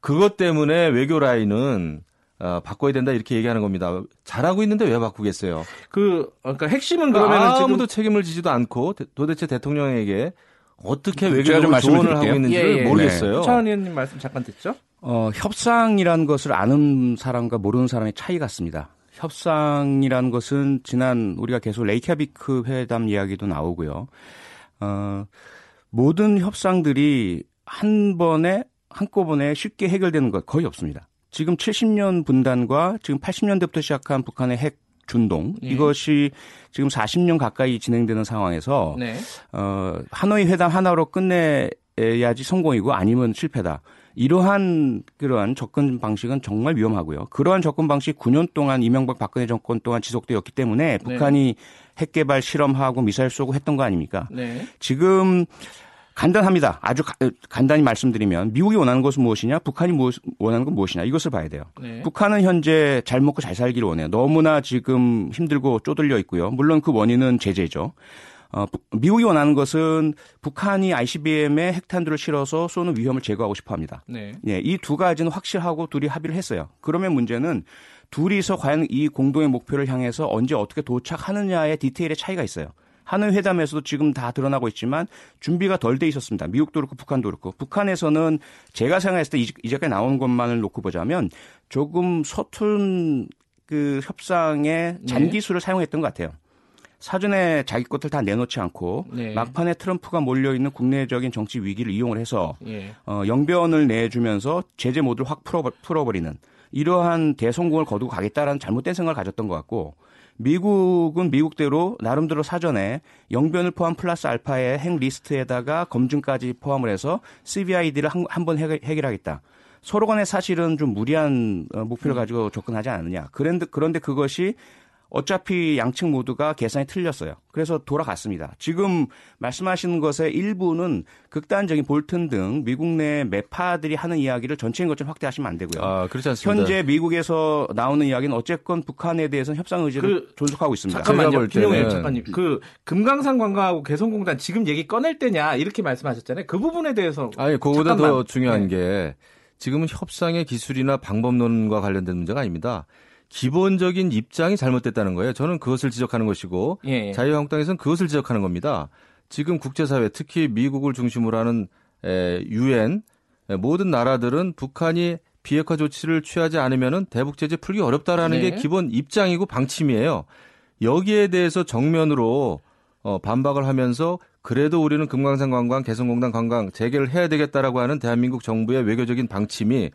Speaker 7: 그것 때문에 외교 라인은 어, 바꿔야 된다 이렇게 얘기하는 겁니다. 잘하고 있는데 왜 바꾸겠어요?
Speaker 2: 그 그러니까 핵심은 그러면은
Speaker 7: 아무도
Speaker 2: 지금
Speaker 7: 책임을 지지도 않고 대- 도대체 대통령에게 어떻게 외교적으로
Speaker 6: 말씀을
Speaker 7: 조언을 하고
Speaker 6: 드릴게요.
Speaker 7: 있는지를
Speaker 2: 예, 예.
Speaker 7: 모르겠어요.
Speaker 2: 차원 의원님 말씀 잠깐 듣죠?
Speaker 6: 어, 협상이라는 것을 아는 사람과 모르는 사람의 차이 같습니다. 협상이라는 것은 지난 우리가 계속 레이캬비크 회담 이야기도 나오고요. 어, 모든 협상들이 한 번에 한꺼번에 쉽게 해결되는 것 거의 없습니다. 지금 70년 분단과 지금 80년대부터 시작한 북한의 핵 준동
Speaker 2: 예.
Speaker 6: 이것이 지금 40년 가까이 진행되는 상황에서
Speaker 2: 네.
Speaker 6: 어, 하노이 회담 하나로 끝내야지 성공이고 아니면 실패다. 이러한 그러한 접근 방식은 정말 위험하고요. 그러한 접근 방식 9년 동안 이명박 박근혜 정권 동안 지속되었기 때문에 북한이 핵 개발 실험하고 미사일 쏘고 했던 거 아닙니까?
Speaker 2: 네.
Speaker 6: 지금 간단합니다. 아주 가, 간단히 말씀드리면 미국이 원하는 것은 무엇이냐, 북한이 무엇, 원하는 건 무엇이냐 이것을 봐야 돼요.
Speaker 2: 네.
Speaker 6: 북한은 현재 잘 먹고 잘 살기를 원해요. 너무나 지금 힘들고 쪼들려 있고요. 물론 그 원인은 제재죠. 어, 미국이 원하는 것은 북한이 ICBM에 핵탄두를 실어서 쏘는 위험을 제거하고 싶어 합니다.
Speaker 2: 네.
Speaker 6: 예, 이 두 가지는 확실하고 둘이 합의를 했어요. 그러면 문제는 둘이서 과연 이 공동의 목표를 향해서 언제 어떻게 도착하느냐의 디테일의 차이가 있어요. 하는 회담에서도 지금 다 드러나고 있지만 준비가 덜 돼 있었습니다. 미국도 그렇고 북한도 그렇고. 북한에서는 제가 생각했을 때 이제까지 나온 것만을 놓고 보자면 조금 서툰 그 협상의
Speaker 2: 네.
Speaker 6: 잔기술을 사용했던 것 같아요. 사전에 자기 것들 다 내놓지 않고
Speaker 2: 네.
Speaker 6: 막판에 트럼프가 몰려 있는 국내적인 정치 위기를 이용을 해서
Speaker 2: 예.
Speaker 6: 어, 영변을 내주면서 제재 모드를 확 풀어, 풀어버리는 이러한 대성공을 거두고 가겠다라는 잘못된 생각을 가졌던 것 같고 미국은 미국대로 나름대로 사전에 영변을 포함 플러스 알파의 핵 리스트에다가 검증까지 포함을 해서 CVID를 한, 한번 해결, 해결하겠다. 서로 간에 사실은 좀 무리한 어, 목표를 가지고 접근하지 않느냐. 그런데, 그런데 그것이 어차피 양측 모두가 계산이 틀렸어요. 그래서 돌아갔습니다. 지금 말씀하시는 것의 일부는 극단적인 볼튼 등 미국 내 매파들이 하는 이야기를 전체인 것처럼 확대하시면 안 되고요.
Speaker 7: 아, 그렇지 않습니다.
Speaker 6: 현재 미국에서 나오는 이야기는 어쨌건 북한에 대해서는 협상 의지를
Speaker 2: 그-
Speaker 6: 존속하고 있습니다.
Speaker 2: 잠깐만요,
Speaker 7: 때는
Speaker 2: 작가님. 그 금강산 관광하고 개성공단 지금 얘기 꺼낼 때냐 이렇게 말씀하셨잖아요. 그 부분에 대해서
Speaker 7: 아니, 그거보다
Speaker 2: 잠깐만.
Speaker 7: 더 중요한
Speaker 2: 네.
Speaker 7: 게 지금은 협상의 기술이나 방법론과 관련된 문제가 아닙니다. 기본적인 입장이 잘못됐다는 거예요. 저는 그것을 지적하는 것이고
Speaker 2: 예.
Speaker 7: 자유한국당에서는 그것을 지적하는 겁니다. 지금 국제사회 특히 미국을 중심으로 하는 유엔 모든 나라들은 북한이 비핵화 조치를 취하지 않으면은 대북 제재 풀기 어렵다라는
Speaker 2: 네.
Speaker 7: 게 기본 입장이고 방침이에요. 여기에 대해서 정면으로 어, 반박을 하면서 그래도 우리는 금강산 관광, 개성공단 관광 재개를 해야 되겠다라고 하는 대한민국 정부의 외교적인 방침이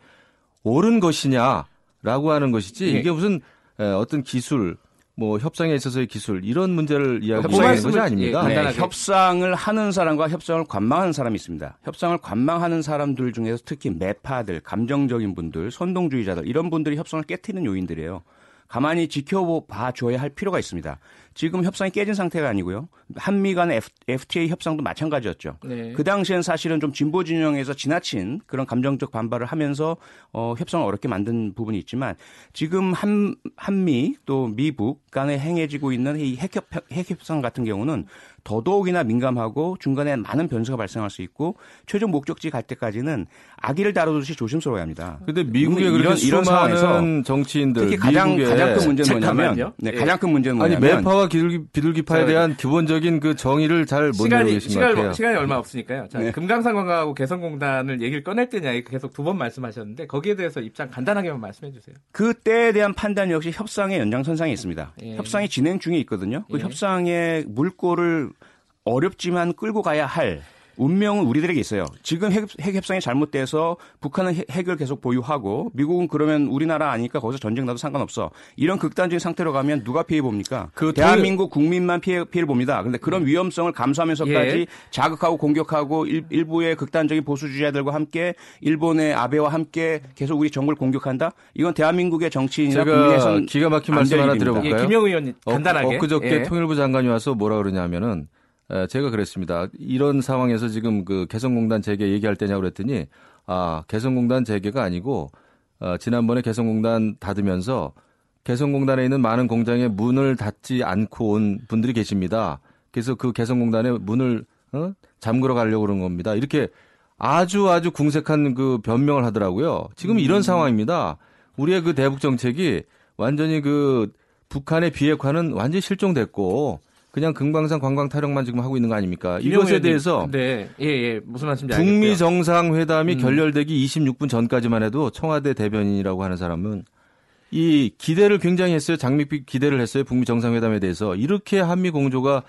Speaker 7: 옳은 것이냐 라고 하는 것이지
Speaker 2: 예.
Speaker 7: 이게 무슨 에, 어떤 기술 뭐 협상에 있어서의 기술 이런 문제를
Speaker 2: 그
Speaker 7: 이야기하는 것이
Speaker 2: 말씀을-
Speaker 7: 아닙니다.
Speaker 2: 예,
Speaker 6: 네,
Speaker 2: 간단하게.
Speaker 6: 협상을 하는 사람과 협상을 관망하는 사람이 있습니다. 협상을 관망하는 사람들 중에서 특히 매파들, 감정적인 분들, 선동주의자들 이런 분들이 협상을 깨트리는 요인들이에요. 가만히 지켜봐 줘야 할 필요가 있습니다. 지금 협상이 깨진 상태가 아니고요. 한미 간의 FTA 협상도 마찬가지였죠.
Speaker 2: 네.
Speaker 6: 그 당시엔 사실은 좀 진보 진영에서 지나친 그런 감정적 반발을 하면서 어, 협상을 어렵게 만든 부분이 있지만 지금 한, 한미 또 미북 간에 행해지고 있는 이 핵협, 핵협상 같은 경우는 더더욱이나 민감하고 중간에 많은 변수가 발생할 수 있고 최종 목적지 갈 때까지는 아기를 다루듯이 조심스러워야 합니다.
Speaker 7: 근데 미국의
Speaker 6: 이런- 이런 상황에서
Speaker 7: 정치인들
Speaker 6: 특히 가장 가장 큰 문제는
Speaker 2: 잠깐만요.
Speaker 6: 뭐냐면 네,
Speaker 2: 예.
Speaker 6: 가장 큰 문제는
Speaker 7: 아니
Speaker 6: 뭐냐면
Speaker 7: 매파와 비둘기, 비둘기파에
Speaker 2: 자,
Speaker 7: 대한 기본적인 그 정의를 잘 못 내고
Speaker 2: 시간이
Speaker 7: 계신 것
Speaker 2: 시간이,
Speaker 7: 같아요.
Speaker 2: 시간이 얼마 없으니까요. 자,
Speaker 6: 네.
Speaker 2: 금강산 관광하고 개성공단을 얘기를 꺼낼 때냐 계속 두 번 말씀하셨는데 거기에 대해서 입장 간단하게만 말씀해 주세요.
Speaker 6: 그 때에 대한 판단 역시 협상의 연장선상에 있습니다.
Speaker 2: 예.
Speaker 6: 협상이 진행 중에 있거든요. 그
Speaker 2: 예.
Speaker 6: 협상의 물꼬를 어렵지만 끌고 가야 할 운명은 우리들에게 있어요. 지금 핵, 핵 협상이 잘못돼서 북한은 핵- 핵을 계속 보유하고 미국은 그러면 우리나라 아니니까 거기서 전쟁 나도 상관없어. 이런 극단적인 상태로 가면 누가 피해 봅니까?
Speaker 7: 그
Speaker 6: 대한민국 국민만 피해 피해를 봅니다. 그런데 그런 위험성을 감수하면서까지
Speaker 2: 예.
Speaker 6: 자극하고 공격하고 일, 부의 극단적인 보수주의자들과 함께 일본의 아베와 함께 계속 우리 정부를 공격한다? 이건 대한민국의 정치인이나 국민에서는
Speaker 7: 기가 막힌
Speaker 6: 안
Speaker 7: 말씀
Speaker 6: 될
Speaker 7: 하나
Speaker 6: 일입니다.
Speaker 2: 예,
Speaker 7: 드려볼까요?
Speaker 2: 김영우 의원님 간단하게.
Speaker 7: 어, 엊그저께
Speaker 2: 예.
Speaker 7: 통일부 장관이 와서 뭐라 그러냐면은 에, 제가 그랬습니다. 이런 상황에서 지금 그 개성공단 재개 얘기할 때냐고 그랬더니 아 개성공단 재개가 아니고 어, 지난번에 개성공단 닫으면서 개성공단에 있는 많은 공장에 문을 닫지 않고 온 분들이 계십니다. 그래서 그 개성공단에 문을 어? 잠그러 가려고 그런 겁니다. 이렇게 아주 아주 궁색한 그 변명을 하더라고요. 지금 이런 상황입니다. 우리의 그 대북 정책이 완전히 그 북한의 비핵화는 완전히 실종됐고 그냥 금강산 관광 타령만 지금 하고 있는 거 아닙니까? 이것에 대해서
Speaker 2: 네, 예, 예, 무슨 말씀인지
Speaker 7: 북미
Speaker 2: 알겠고요.
Speaker 7: 정상회담이
Speaker 2: 음.
Speaker 7: 결렬되기 26분 전까지만 해도 청와대 대변인이라고 하는 사람은 이 기대를 굉장히 했어요. 장밋빛 기대를 했어요. 북미 정상회담에 대해서 이렇게 한미 공조가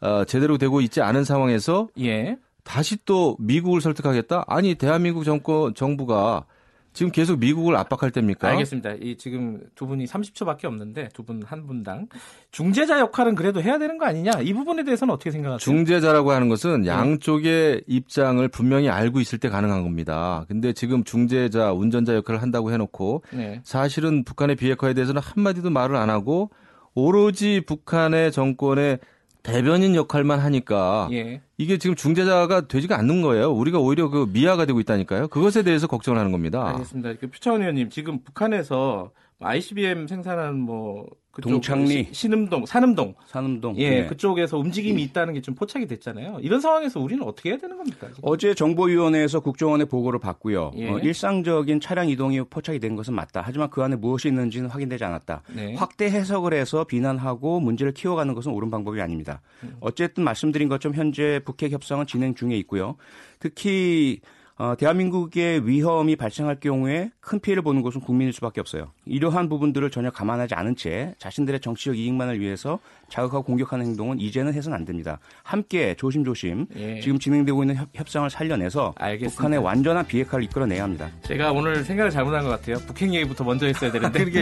Speaker 7: 어, 제대로 되고 있지 않은 상황에서
Speaker 2: 예,
Speaker 7: 다시 또 미국을 설득하겠다? 아니 대한민국 정권 정부가 지금 계속 미국을 압박할 때입니까?
Speaker 2: 알겠습니다. 이 지금 두 분이 30초밖에 없는데 두 분 한 분당 중재자 역할은 그래도 해야 되는 거 아니냐? 이 부분에 대해서는 어떻게 생각하세요?
Speaker 7: 중재자라고 하는 것은
Speaker 2: 네.
Speaker 7: 양쪽의 입장을 분명히 알고 있을 때 가능한 겁니다. 근데 지금 중재자, 운전자 역할을 한다고 해놓고
Speaker 2: 네.
Speaker 7: 사실은 북한의 비핵화에 대해서는 한마디도 말을 안 하고 오로지 북한의 정권의 대변인 역할만 하니까
Speaker 2: 예.
Speaker 7: 이게 지금 중재자가 되지가 않는 거예요. 우리가 오히려 그 미아가 되고 있다니까요. 그것에 대해서 걱정을 하는 겁니다.
Speaker 2: 알겠습니다. 그 표창원 의원님 지금 북한에서 ICBM 생산하는 뭐
Speaker 6: 동창리.
Speaker 2: 시- 신음동, 산음동
Speaker 6: 산음동.
Speaker 2: 예,
Speaker 6: 네.
Speaker 2: 그쪽에서 움직임이 있다는 게 좀 포착이 됐잖아요. 이런 상황에서 우리는 어떻게 해야 되는 겁니까? 지금?
Speaker 6: 어제 정보위원회에서 국정원에 보고를 받고요.
Speaker 2: 예.
Speaker 6: 어, 일상적인 차량 이동이 포착이 된 것은 맞다. 하지만 그 안에 무엇이 있는지는 확인되지 않았다.
Speaker 2: 네.
Speaker 6: 확대 해석을 해서 비난하고 문제를 키워가는 것은 옳은 방법이 아닙니다.
Speaker 2: 음.
Speaker 6: 어쨌든 말씀드린 것처럼 현재 북핵 협상은 진행 중에 있고요. 특히 어, 대한민국의 위험이 발생할 경우에 큰 피해를 보는 것은 국민일 수밖에 없어요. 이러한 부분들을 전혀 감안하지 않은 채 자신들의 정치적 이익만을 위해서 자극하고 공격하는 행동은 이제는 해서는 안 됩니다. 함께 조심조심
Speaker 2: 예.
Speaker 6: 지금 진행되고 있는 협, 협상을 살려내서
Speaker 2: 알겠습니다.
Speaker 6: 북한의 완전한 비핵화를 이끌어내야 합니다.
Speaker 2: 제가 오늘 생각을 잘못한 것 같아요. 북핵 얘기부터 먼저 했어야 되는데.
Speaker 7: 그러니까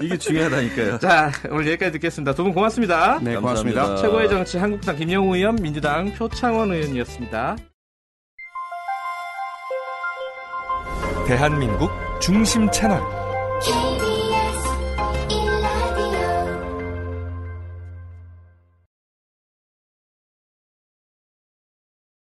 Speaker 7: 이게, 이게 중요하다니까요.
Speaker 2: 자, 오늘 여기까지 듣겠습니다. 두 분 고맙습니다.
Speaker 6: 네,
Speaker 7: 감사합니다.
Speaker 6: 고맙습니다.
Speaker 2: 최고의 정치 한국당 김영우 의원, 민주당 표창원 의원이었습니다.
Speaker 8: 대한민국 중심 채널